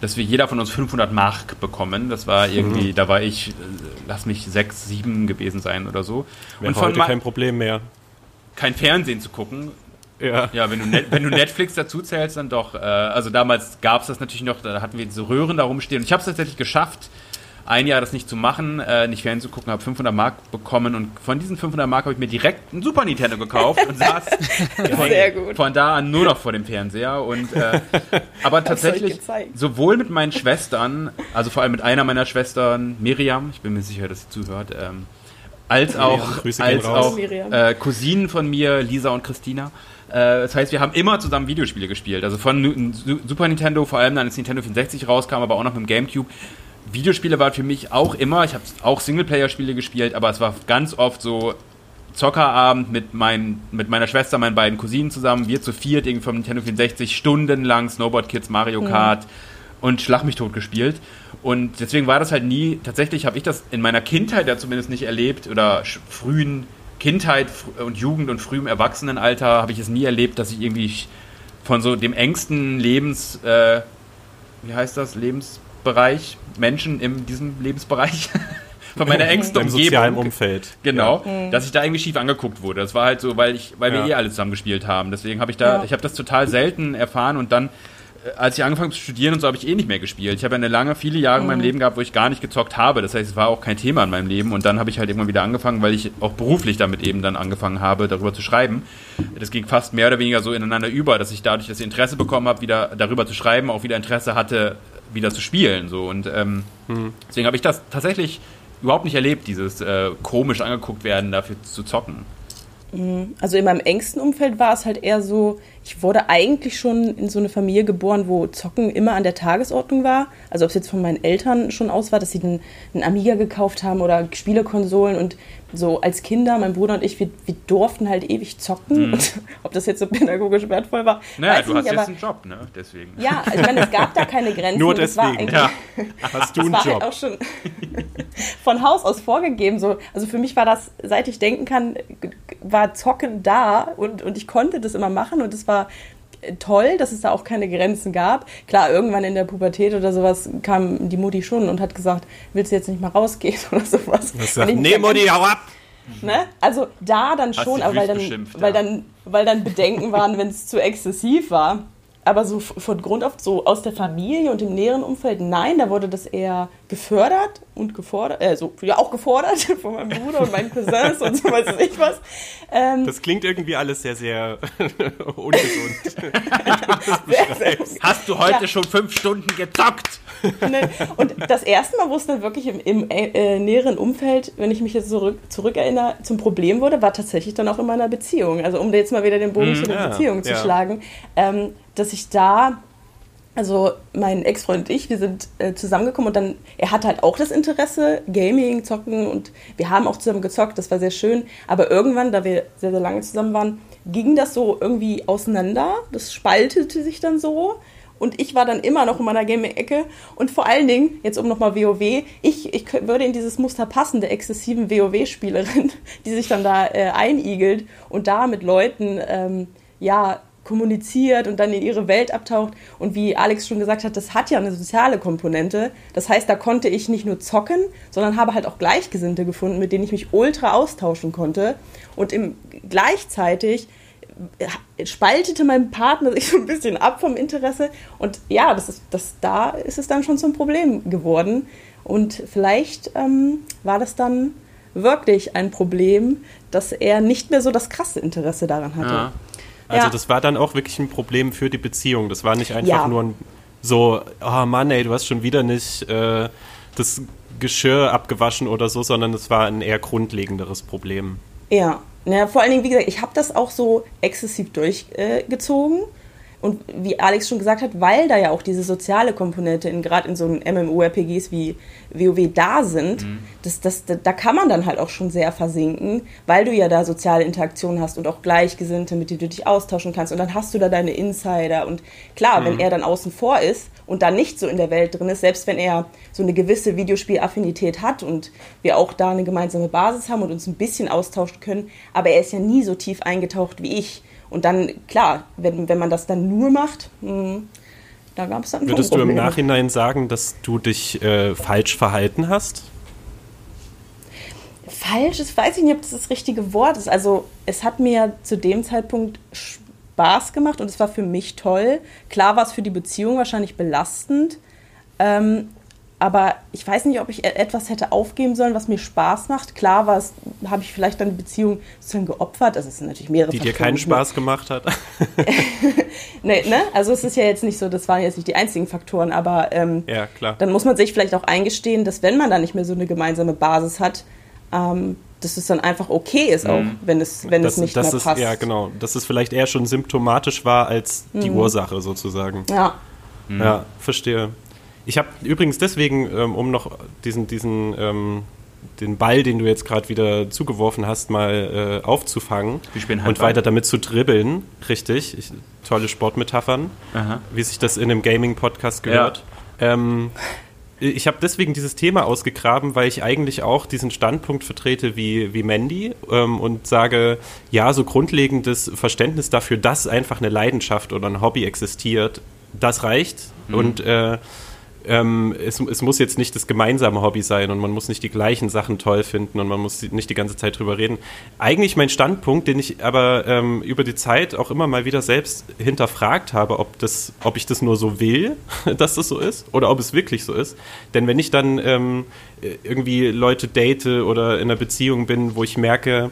dass wir jeder von uns 500 Mark bekommen. Das war irgendwie, mhm. da war ich, äh, lass mich sechs, sieben gewesen sein oder so. Wäre und von heute kein Problem mehr. Kein Fernsehen zu gucken. Ja, ja wenn, du wenn du Netflix dazu zählst, dann doch. Äh, also damals gab es das natürlich noch, da hatten wir diese Röhren da rumstehen. Und ich habe es tatsächlich geschafft, ein Jahr das nicht zu machen, äh, nicht Fernsehen zu gucken, habe 500 Mark bekommen und von diesen 500 Mark habe ich mir direkt ein Super Nintendo gekauft und saß von, von, da an nur noch vor dem Fernseher und äh, aber tatsächlich sowohl mit meinen Schwestern, also vor allem mit einer meiner Schwestern, Miriam, ich bin mir sicher, dass sie zuhört, ähm, als auch, als auch äh, Cousinen von mir, Lisa und Christina, das heißt, wir haben immer zusammen Videospiele gespielt. Also von Super Nintendo, vor allem dann als Nintendo 64 rauskam, aber auch noch mit dem Gamecube. Videospiele waren für mich auch immer, ich habe auch Singleplayer-Spiele gespielt, aber es war ganz oft so Zockerabend mit, mein, mit meiner Schwester, meinen beiden Cousinen zusammen, wir zu viert irgendwie vom Nintendo 64 stundenlang Snowboard Kids, Mario Kart ja. und Schlag mich tot gespielt. Und deswegen war das halt nie, tatsächlich habe ich das in meiner Kindheit ja zumindest nicht erlebt oder frühen Kindheit und Jugend und frühem Erwachsenenalter habe ich es nie erlebt, dass ich irgendwie von so dem engsten Lebens, äh, wie heißt das, Lebensbereich, Menschen in diesem Lebensbereich, von meiner engsten Umgebung. sozialen Umfeld. Genau, ja. dass ich da irgendwie schief angeguckt wurde. Das war halt so, weil ich, weil wir ja. eh alle zusammen gespielt haben. Deswegen habe ich da, ja. ich habe das total selten erfahren und dann als ich angefangen habe zu studieren und so habe ich eh nicht mehr gespielt. Ich habe eine lange, viele Jahre mhm. in meinem mhm. Leben gehabt, wo ich gar nicht gezockt habe. Das heißt, es war auch kein Thema in meinem Leben. Und dann habe ich halt irgendwann wieder angefangen, weil ich auch beruflich damit eben dann angefangen habe, darüber zu schreiben. Das ging fast mehr oder weniger so ineinander über, dass ich dadurch, dass ich Interesse bekommen habe, wieder darüber zu schreiben, auch wieder Interesse hatte, wieder zu spielen. So. Und ähm, mhm. deswegen habe ich das tatsächlich überhaupt nicht erlebt, dieses äh, komisch angeguckt werden, dafür zu zocken. Mhm. Also in meinem engsten Umfeld war es halt eher so, ich wurde eigentlich schon in so eine Familie geboren, wo Zocken immer an der Tagesordnung war. Also ob es jetzt von meinen Eltern schon aus war, dass sie einen, einen Amiga gekauft haben oder Spielekonsolen und so als Kinder, mein Bruder und ich, wir, wir durften halt ewig zocken. Mhm. Und ob das jetzt so pädagogisch wertvoll war. Naja, du nicht, hast jetzt einen Job, ne? Deswegen. Ja, ich meine, es gab da keine Grenzen. Nur deswegen. ja. Hast du einen war Job? Halt auch schon von Haus aus vorgegeben. So. Also für mich war das, seit ich denken kann, war Zocken da und, und ich konnte das immer machen und es war toll, dass es da auch keine Grenzen gab. Klar, irgendwann in der Pubertät oder sowas kam die Mutti schon und hat gesagt, willst du jetzt nicht mal rausgehen oder sowas. Das sagt, nee, Mutti, hau ab! Ne? Also da dann schon, aber weil dann, weil, dann, weil dann Bedenken waren, wenn es zu exzessiv war aber so von Grund auf, so aus der Familie und im näheren Umfeld, nein, da wurde das eher gefördert und gefordert, äh, so, ja auch gefordert von meinem Bruder und meinen Cousins und so weiß ich was. Ähm, das klingt irgendwie alles sehr, sehr ungesund. Hast du heute ja. schon fünf Stunden gezockt? Ne? Und das erste Mal, wo es dann wirklich im, im äh, näheren Umfeld, wenn ich mich jetzt zurück, zurückerinnere, zum Problem wurde, war tatsächlich dann auch in meiner Beziehung. Also um jetzt mal wieder den Bogen mm, zu der ja, Beziehung zu ja. schlagen. Ähm, dass ich da, also mein Ex-Freund und ich, wir sind äh, zusammengekommen und dann, er hatte halt auch das Interesse, Gaming, Zocken und wir haben auch zusammen gezockt, das war sehr schön. Aber irgendwann, da wir sehr, sehr lange zusammen waren, ging das so irgendwie auseinander. Das spaltete sich dann so. Und ich war dann immer noch in meiner Gaming-Ecke. Und vor allen Dingen, jetzt um nochmal WoW, ich, ich würde in dieses Muster passen der exzessiven WoW-Spielerin, die sich dann da äh, einigelt und da mit Leuten, ähm, ja, kommuniziert und dann in ihre Welt abtaucht. Und wie Alex schon gesagt hat, das hat ja eine soziale Komponente. Das heißt, da konnte ich nicht nur zocken, sondern habe halt auch Gleichgesinnte gefunden, mit denen ich mich ultra austauschen konnte. Und im, gleichzeitig äh, spaltete mein Partner sich so ein bisschen ab vom Interesse. Und ja, das ist, das, da ist es dann schon zum Problem geworden. Und vielleicht ähm, war das dann wirklich ein Problem, dass er nicht mehr so das krasse Interesse daran hatte. Ja. Also ja. das war dann auch wirklich ein Problem für die Beziehung. Das war nicht einfach ja. nur ein, so, oh Mann, ey, du hast schon wieder nicht äh, das Geschirr abgewaschen oder so, sondern es war ein eher grundlegenderes Problem. Ja, ja vor allen Dingen, wie gesagt, ich habe das auch so exzessiv durchgezogen. Äh, und wie Alex schon gesagt hat, weil da ja auch diese soziale Komponente in gerade in so MMORPGs wie WoW da sind, mhm. das, das, da kann man dann halt auch schon sehr versinken, weil du ja da soziale Interaktionen hast und auch Gleichgesinnte, mit denen du dich austauschen kannst. Und dann hast du da deine Insider. Und klar, mhm. wenn er dann außen vor ist und da nicht so in der Welt drin ist, selbst wenn er so eine gewisse Videospielaffinität hat und wir auch da eine gemeinsame Basis haben und uns ein bisschen austauschen können, aber er ist ja nie so tief eingetaucht wie ich und dann, klar, wenn, wenn man das dann nur macht, mh, hm, da gab es dann Würdest du im Nachhinein sagen, dass du dich äh, falsch verhalten hast? Falsch, das weiß ich nicht, ob das das richtige Wort ist. Also es hat mir zu dem Zeitpunkt Spaß gemacht und es war für mich toll. Klar war es für die Beziehung wahrscheinlich belastend. Ähm, aber ich weiß nicht, ob ich e- etwas hätte aufgeben sollen, was mir Spaß macht. Klar war es, habe ich vielleicht dann die Beziehung sozusagen geopfert. Das ist natürlich mehrere Die Faktoren. dir keinen Spaß gemacht hat. nee, ne? Also es ist ja jetzt nicht so, das waren jetzt nicht die einzigen Faktoren, aber ähm, ja, klar. dann muss man sich vielleicht auch eingestehen, dass wenn man da nicht mehr so eine gemeinsame Basis hat, ähm, dass es dann einfach okay ist, auch mhm. wenn es, wenn das, es nicht mehr ist, passt. Ja, genau. Dass es vielleicht eher schon symptomatisch war als die mhm. Ursache sozusagen. Ja. Mhm. Ja, verstehe. Ich habe übrigens deswegen, ähm, um noch diesen, diesen ähm, den Ball, den du jetzt gerade wieder zugeworfen hast, mal äh, aufzufangen und weiter damit zu dribbeln. Richtig, ich, tolle Sportmetaphern, Aha. wie sich das in einem Gaming-Podcast gehört. Ja. Ähm, ich habe deswegen dieses Thema ausgegraben, weil ich eigentlich auch diesen Standpunkt vertrete wie, wie Mandy ähm, und sage, ja, so grundlegendes Verständnis dafür, dass einfach eine Leidenschaft oder ein Hobby existiert, das reicht. Mhm. Und äh, ähm, es, es, muss jetzt nicht das gemeinsame Hobby sein und man muss nicht die gleichen Sachen toll finden und man muss nicht die ganze Zeit drüber reden. Eigentlich mein Standpunkt, den ich aber ähm, über die Zeit auch immer mal wieder selbst hinterfragt habe, ob, das, ob ich das nur so will, dass das so ist oder ob es wirklich so ist. Denn wenn ich dann ähm, irgendwie Leute date oder in einer Beziehung bin, wo ich merke,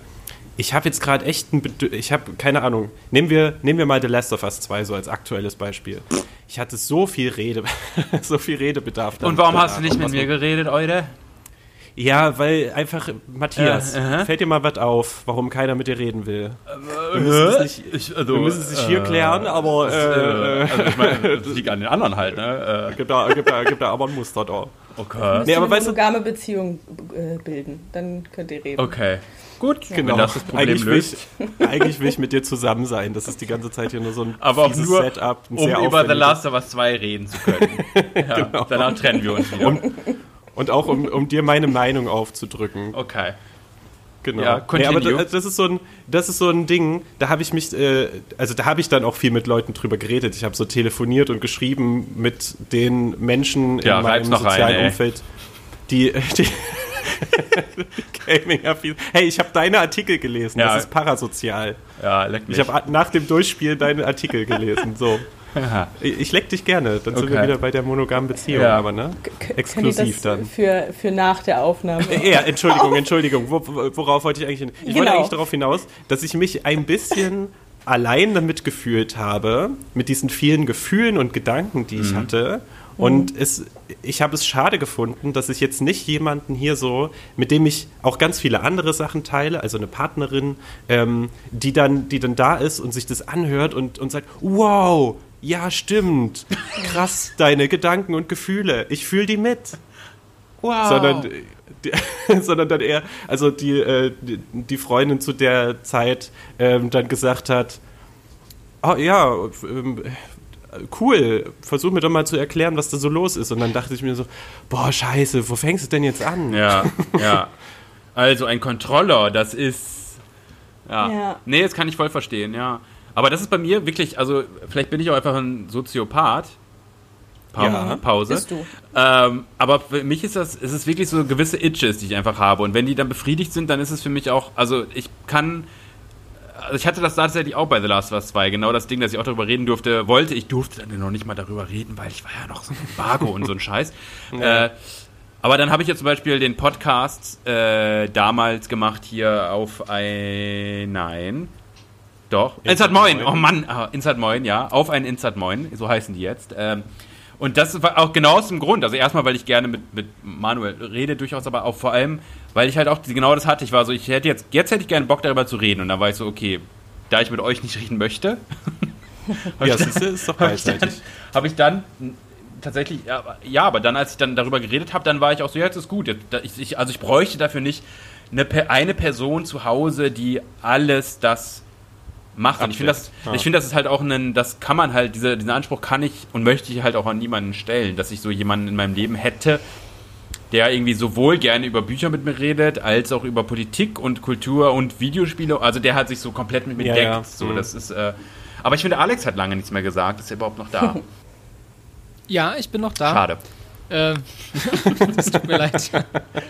ich habe jetzt gerade echt ein, Bedür ich habe keine Ahnung. Nehmen wir, nehmen wir mal The Last of Us 2 so als aktuelles Beispiel. Ich hatte so viel Rede, so viel Redebedarf. Und warum hast du nicht mit mir geredet, Eure? Ja, weil einfach, Matthias, äh, fällt dir mal was auf, warum keiner mit dir reden will? Äh, wir müssen es nicht, ich, also, wir müssen es nicht hier äh, klären, aber. Äh, also ich meine, das liegt an den anderen halt, ne? Äh. Gibt, da, gibt, da, gibt da aber ein Muster da. Okay. Nee, aber weißt du, monogame Beziehung äh, bilden, dann könnt ihr reden. Okay. Gut, genau. wenn das das Problem eigentlich löst. Will ich, eigentlich will ich mit dir zusammen sein. Das ist die ganze Zeit hier nur so ein Aber auch nur, Setup. um über The Last of Us 2 reden zu können. ja, genau. Danach trennen wir uns wieder. Und, und auch um, um dir meine Meinung aufzudrücken. Okay. Genau. Ja, nee, aber das, das, ist so ein, das ist so ein Ding, da habe ich mich, äh, also da habe ich dann auch viel mit Leuten drüber geredet. Ich habe so telefoniert und geschrieben mit den Menschen ja, in meinem sozialen rein, Umfeld, die, die Gaming affin. Hey, ich habe deine Artikel gelesen. Ja. Das ist parasozial. Ja, leck mich. Ich habe nach dem Durchspiel deine Artikel gelesen. So. Ja. Ich leck dich gerne. Dann okay. sind wir wieder bei der monogamen Beziehung, ja. aber ne? Exklusiv dann. Für, für nach der Aufnahme. Ja, Entschuldigung, Entschuldigung. Worauf wollte ich eigentlich hin? Ich genau. wollte eigentlich darauf hinaus, dass ich mich ein bisschen allein damit gefühlt habe, mit diesen vielen Gefühlen und Gedanken, die ich mhm. hatte und mhm. es, ich habe es schade gefunden, dass ich jetzt nicht jemanden hier so, mit dem ich auch ganz viele andere Sachen teile, also eine Partnerin, ähm, die, dann, die dann da ist und sich das anhört und, und sagt, wow, ja, stimmt, krass, deine Gedanken und Gefühle, ich fühle die mit. Wow. Sondern, die, sondern dann eher, also die, äh, die, die, Freundin zu der Zeit ähm, dann gesagt hat, oh ja, ähm, cool, versuch mir doch mal zu erklären, was da so los ist. Und dann dachte ich mir so, boah, scheiße, wo fängst du denn jetzt an? Ja, ja. Also ein Controller, das ist. Ja. ja. Nee, das kann ich voll verstehen, ja. Aber das ist bei mir wirklich, also vielleicht bin ich auch einfach ein Soziopath. Pa ja, Pause. Bist du. Ähm, aber für mich ist das, ist es wirklich so gewisse Itches, die ich einfach habe. Und wenn die dann befriedigt sind, dann ist es für mich auch, also ich kann also ich hatte das tatsächlich auch bei The Last of Us 2, genau das Ding, dass ich auch darüber reden durfte, wollte. Ich durfte dann noch nicht mal darüber reden, weil ich war ja noch so ein Embargo und so ein Scheiß. Ja. Äh, aber dann habe ich ja zum Beispiel den Podcast äh, damals gemacht hier auf ein. Nein. Doch. Insert Moin. Oh Mann. Ah, Insert Moin, ja. Auf ein Insert Moin. So heißen die jetzt. Ähm, und das war auch genau aus dem Grund. Also erstmal, weil ich gerne mit, mit Manuel rede, durchaus, aber auch vor allem, weil ich halt auch genau das hatte. Ich war so, ich hätte jetzt, jetzt hätte ich gerne Bock darüber zu reden. Und dann war ich so, okay, da ich mit euch nicht reden möchte, ja, das ist, ist doch beidseitig. Habe ich dann tatsächlich, ja, ja, aber dann, als ich dann darüber geredet habe, dann war ich auch so, ja, jetzt ist gut. Ich, ich, also ich bräuchte dafür nicht eine, eine Person zu Hause, die alles das macht. Und ich finde das, ja. ich finde, das ist halt auch ein, das kann man halt, diese, diesen Anspruch kann ich und möchte ich halt auch an niemanden stellen, dass ich so jemanden in meinem Leben hätte, der irgendwie sowohl gerne über Bücher mit mir redet, als auch über Politik und Kultur und Videospiele. Also der hat sich so komplett mit mir ja, deckt. Ja. So, mhm. das ist, äh, aber ich finde, Alex hat lange nichts mehr gesagt. Ist er überhaupt noch da? ja, ich bin noch da. Schade. Das tut mir leid.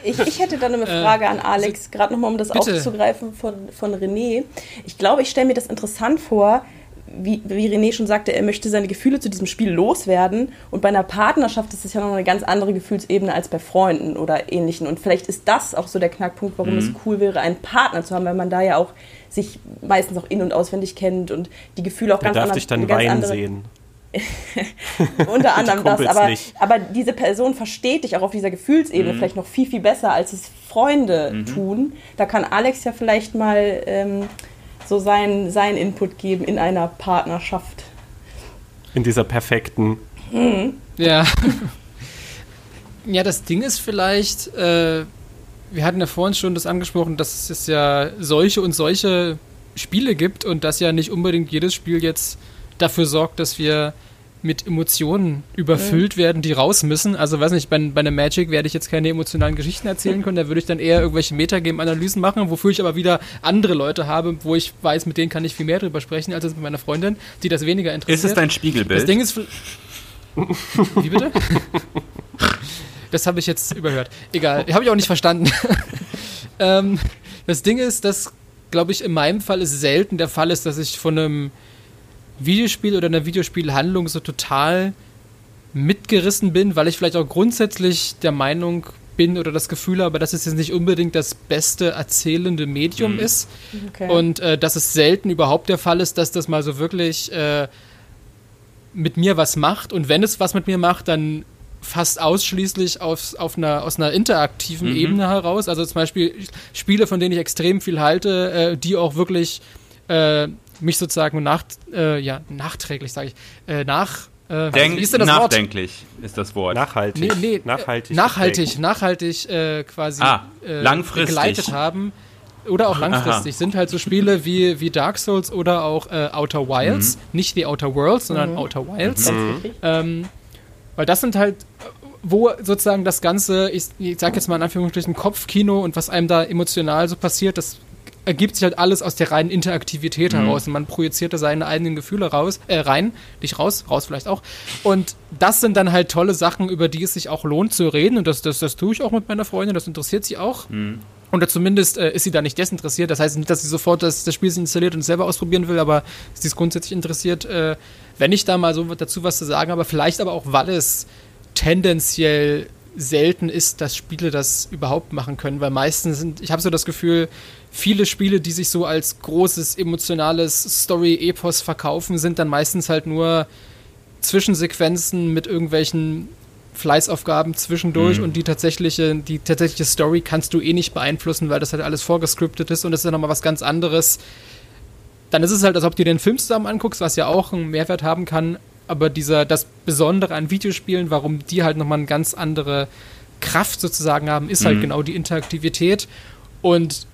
Ich, ich hätte dann eine äh, Frage äh, an Alex, gerade nochmal, um das bitte. aufzugreifen von, von René. Ich glaube, ich stelle mir das interessant vor, wie, wie René schon sagte, er möchte seine Gefühle zu diesem Spiel loswerden. Und bei einer Partnerschaft ist das ja noch eine ganz andere Gefühlsebene als bei Freunden oder ähnlichen. Und vielleicht ist das auch so der Knackpunkt, warum mhm. es cool wäre, einen Partner zu haben, weil man da ja auch sich meistens auch in- und auswendig kennt und die Gefühle auch der ganz anders. Darf dich dann weinen sehen. Unter anderem das, aber, aber diese Person versteht dich auch auf dieser Gefühlsebene mhm. vielleicht noch viel, viel besser, als es Freunde mhm. tun. Da kann Alex ja vielleicht mal ähm, so seinen sein Input geben in einer Partnerschaft. In dieser perfekten. Mhm. Ja. ja, das Ding ist vielleicht, äh, wir hatten ja vorhin schon das angesprochen, dass es ja solche und solche Spiele gibt und dass ja nicht unbedingt jedes Spiel jetzt dafür sorgt, dass wir mit Emotionen überfüllt mhm. werden, die raus müssen. Also weiß nicht, bei, bei einem Magic werde ich jetzt keine emotionalen Geschichten erzählen können, da würde ich dann eher irgendwelche Metagame-Analysen machen, wofür ich aber wieder andere Leute habe, wo ich weiß, mit denen kann ich viel mehr drüber sprechen, als mit meiner Freundin, die das weniger interessiert. Ist es dein Spiegelbild? Das Ding ist, Wie bitte? das habe ich jetzt überhört. Egal, habe ich auch nicht verstanden. ähm, das Ding ist, dass, glaube ich, in meinem Fall es selten der Fall ist, dass ich von einem Videospiel oder einer Videospielhandlung so total mitgerissen bin, weil ich vielleicht auch grundsätzlich der Meinung bin oder das Gefühl habe, dass es jetzt nicht unbedingt das beste erzählende Medium mhm. ist. Okay. Und äh, dass es selten überhaupt der Fall ist, dass das mal so wirklich äh, mit mir was macht. Und wenn es was mit mir macht, dann fast ausschließlich auf, auf einer, aus einer interaktiven mhm. Ebene heraus. Also zum Beispiel Spiele, von denen ich extrem viel halte, äh, die auch wirklich äh, mich sozusagen nach, äh, ja, nachträglich, sage ich, äh, nach äh, Denk, ist das nachdenklich Wort? ist das Wort. Nachhaltig. Nee, nee, nachhaltig. Nachhaltig, nachhaltig äh, quasi ah, äh, langfristig. geleitet haben. Oder auch langfristig. Aha. Sind halt so Spiele wie, wie Dark Souls oder auch äh, Outer Wilds. Mhm. Nicht die Outer Worlds, sondern mhm. Outer Wilds. Mhm. Ähm, weil das sind halt, wo sozusagen das Ganze, ich, ich sag jetzt mal in Anführungsstrichen, Kopfkino und was einem da emotional so passiert, das ergibt sich halt alles aus der reinen Interaktivität mhm. heraus und man projiziert da seine eigenen Gefühle raus, äh, rein, nicht raus, raus vielleicht auch. Und das sind dann halt tolle Sachen, über die es sich auch lohnt zu reden und das, das, das tue ich auch mit meiner Freundin, das interessiert sie auch. Mhm. Oder zumindest äh, ist sie da nicht desinteressiert. Das heißt nicht, dass sie sofort das, das Spiel installiert und selber ausprobieren will, aber sie ist grundsätzlich interessiert, äh, wenn ich da mal so dazu was zu sagen habe. Vielleicht aber auch, weil es tendenziell selten ist, dass Spiele das überhaupt machen können, weil meistens sind, ich habe so das Gefühl, viele Spiele, die sich so als großes emotionales Story-Epos verkaufen, sind dann meistens halt nur Zwischensequenzen mit irgendwelchen Fleißaufgaben zwischendurch mhm. und die tatsächliche, die tatsächliche Story kannst du eh nicht beeinflussen, weil das halt alles vorgescriptet ist und das ist ja nochmal was ganz anderes. Dann ist es halt, als ob du den Film zusammen anguckst, was ja auch einen Mehrwert haben kann, aber dieser, das Besondere an Videospielen, warum die halt nochmal eine ganz andere Kraft sozusagen haben, ist halt mhm. halt genau die Interaktivität. Und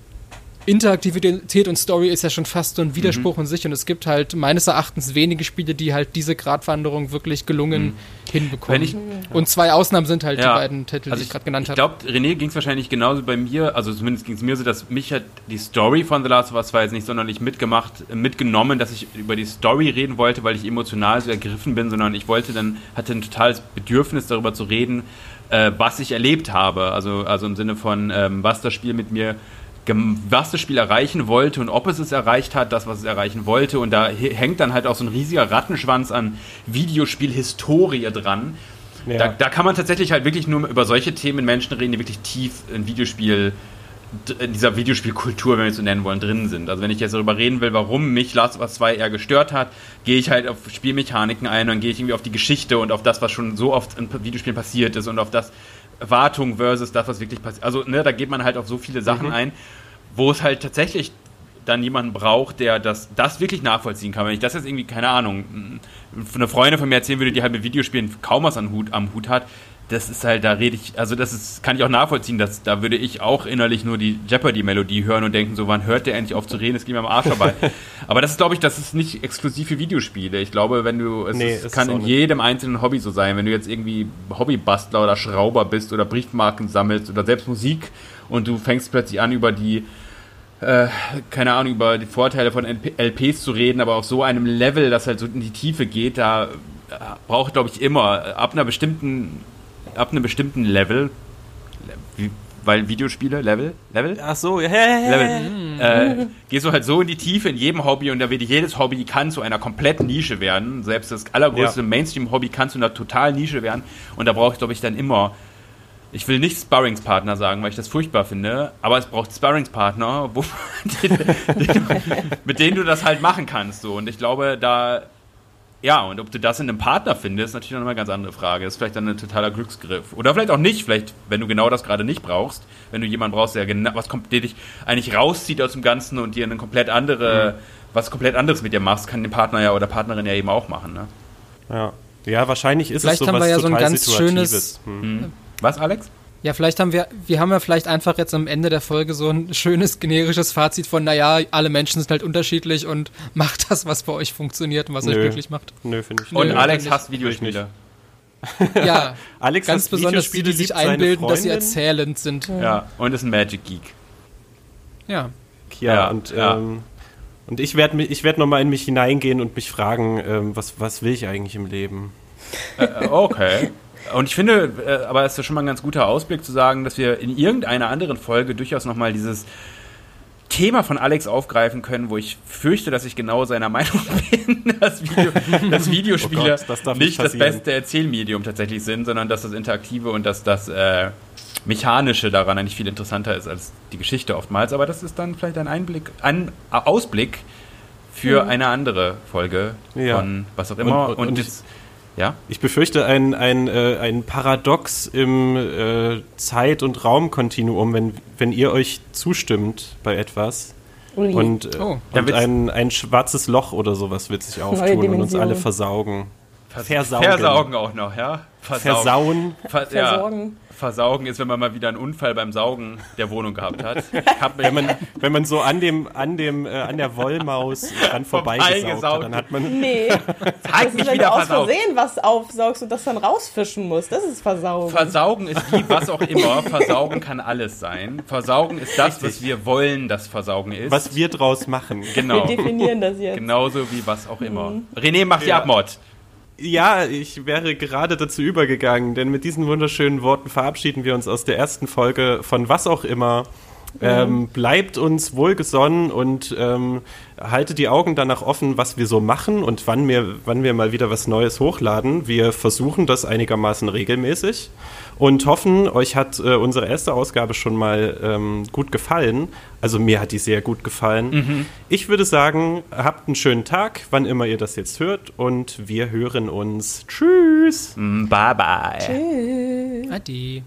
Interaktivität und Story ist ja schon fast so ein Widerspruch mhm. in sich und es gibt halt meines Erachtens wenige Spiele, die halt diese Gratwanderung wirklich gelungen mhm. hinbekommen. Ich, und zwei Ausnahmen sind halt ja. die beiden Titel, also die ich, gerade genannt habe. Ich glaube, René ging es wahrscheinlich genauso bei mir, also zumindest ging es mir so, dass mich hat die Story von The Last of Us 2 jetzt nicht sonderlich mitgemacht, mitgenommen, dass ich über die Story reden wollte, weil ich emotional so ergriffen bin, sondern ich wollte dann, hatte ein totales Bedürfnis darüber zu reden, äh, was ich erlebt habe. Also, also im Sinne von, ähm, was das Spiel mit mir was das Spiel erreichen wollte und ob es es erreicht hat, das, was es erreichen wollte. Und da hängt dann halt auch so ein riesiger Rattenschwanz an Videospielhistorie dran. Ja. Da, da, kann man tatsächlich halt wirklich nur über solche Themen mit Menschen reden, die wirklich tief in Videospiel, in dieser Videospielkultur, wenn wir es so nennen wollen, drin sind. Also wenn ich jetzt darüber reden will, warum mich Last of Us 2 eher gestört hat, gehe ich halt auf Spielmechaniken ein, dann gehe ich irgendwie auf die Geschichte und auf das, was schon so oft in Videospielen passiert ist und auf das, Erwartung versus das, was wirklich passiert. Also, ne, da geht man halt auf so viele Sachen mhm. ein, wo es halt tatsächlich dann jemanden braucht, der das, das wirklich nachvollziehen kann. Wenn ich das jetzt irgendwie, keine Ahnung, eine Freundin von mir erzählen würde, die halt mit Videospielen kaum was am Hut, am Hut hat, das ist halt, da rede ich, also das ist, kann ich auch nachvollziehen, dass da würde ich auch innerlich nur die Jeopardy-Melodie hören und denken, so, wann hört der endlich auf zu reden, es geht mir am Arsch vorbei. Aber das ist, glaube ich, das ist nicht exklusiv für Videospiele. Ich glaube, wenn du, es, nee, ist, kann in jedem einzelnen Hobby so sein, wenn du jetzt irgendwie Hobbybastler oder Schrauber bist oder Briefmarken sammelst oder selbst Musik und du fängst plötzlich an, über die äh, keine Ahnung, über die Vorteile von LPs zu reden, aber auf so einem Level, das halt so in die Tiefe geht, da äh, braucht, glaube ich, immer ab einer bestimmten ab einem bestimmten Level, weil Videospiele, Level, Level? Ach so, ja, Level. Äh, gehst du halt so in die Tiefe in jedem Hobby und da wird jedes Hobby kann zu einer kompletten Nische werden. Selbst das allergrößte ja. Mainstream-Hobby kann zu einer total Nische werden. Und da brauche ich, glaube ich, dann immer ich will nicht Sparringspartner sagen, weil ich das furchtbar finde, aber es braucht Sparringspartner, wo, mit denen du das halt machen kannst. So. Und ich glaube, da ja, und ob du das in einem Partner findest, ist natürlich noch eine ganz andere Frage. Das ist vielleicht dann ein totaler Glücksgriff. Oder vielleicht auch nicht, vielleicht, wenn du genau das gerade nicht brauchst, wenn du jemanden brauchst, der genau, was kommt, der dich eigentlich rauszieht aus dem Ganzen und dir eine komplett andere, mhm. was komplett anderes mit dir machst, kann den Partner ja oder Partnerin ja eben auch machen, ne? Ja. Ja, wahrscheinlich ist vielleicht es so haben wir ja so ein ganz schönes. Hm. hm. Was, Alex? Ja, vielleicht haben wir, wir haben ja vielleicht einfach jetzt am Ende der Folge so ein schönes generisches Fazit von, naja, alle Menschen sind halt unterschiedlich und macht das, was bei euch funktioniert und was Nö. euch glücklich macht. Nö, finde ich nicht. Und Nö, Alex hasst Videospiele. ja, Alex ganz besonders die, die sich einbilden, dass sie erzählend sind. Ja, und ist ein Magic Geek. Ja. Ja, ja und, ja. Ähm, und ich werde ich werd nochmal in mich hineingehen und mich fragen, ähm, was, was will ich eigentlich im Leben? Äh, äh, okay. Und ich finde, äh, aber es ist schon mal ein ganz guter Ausblick zu sagen, dass wir in irgendeiner anderen Folge durchaus nochmal dieses Thema von Alex aufgreifen können, wo ich fürchte, dass ich genau seiner Meinung bin, dass, Video, dass Videospiele oh Gott, das nicht das beste Erzählmedium tatsächlich sind, sondern dass das Interaktive und dass das äh, Mechanische daran eigentlich viel interessanter ist als die Geschichte oftmals. Aber das ist dann vielleicht ein Einblick, ein Ausblick für mhm. eine andere Folge ja. von was auch immer. Und, und, und jetzt, ja? Ich befürchte ein, ein, äh, ein Paradox im äh, Zeit- und Raumkontinuum, wenn, wenn ihr euch zustimmt bei etwas. Ui. Und, äh, oh. und ein, ein schwarzes Loch oder sowas wird sich auftun und uns alle versaugen. Versaugen. Versaugen auch noch, ja? Versaugen. Versauen. Ver Versorgen. Versaugen ist, wenn man mal wieder einen Unfall beim Saugen der Wohnung gehabt hat. wenn, man, wenn man so an dem, an dem, äh, an der Wollmaus dran vorbeigesaugt hat, dann hat man. Nee. das ist, wenn du aus Versehen was aufsaugst und das dann rausfischen musst. Das ist Versaugen. Versaugen ist wie was auch immer. Versaugen kann alles sein. Versaugen ist das, was wir wollen, dass Versaugen ist. Was wir draus machen. Genau. Wir definieren das jetzt. Genauso wie was auch immer. Mhm. René macht die ja. Abmord. Ja, ich wäre gerade dazu übergegangen, denn mit diesen wunderschönen Worten verabschieden wir uns aus der ersten Folge von was auch immer. Ähm, bleibt uns wohlgesonnen und ähm, haltet die Augen danach offen, was wir so machen und wann wir, wann wir mal wieder was Neues hochladen. Wir versuchen das einigermaßen regelmäßig und hoffen, euch hat äh, unsere erste Ausgabe schon mal ähm, gut gefallen. Also mir hat die sehr gut gefallen. Mhm. Ich würde sagen, habt einen schönen Tag, wann immer ihr das jetzt hört und wir hören uns. Tschüss. Bye bye. Tschüss. Adi.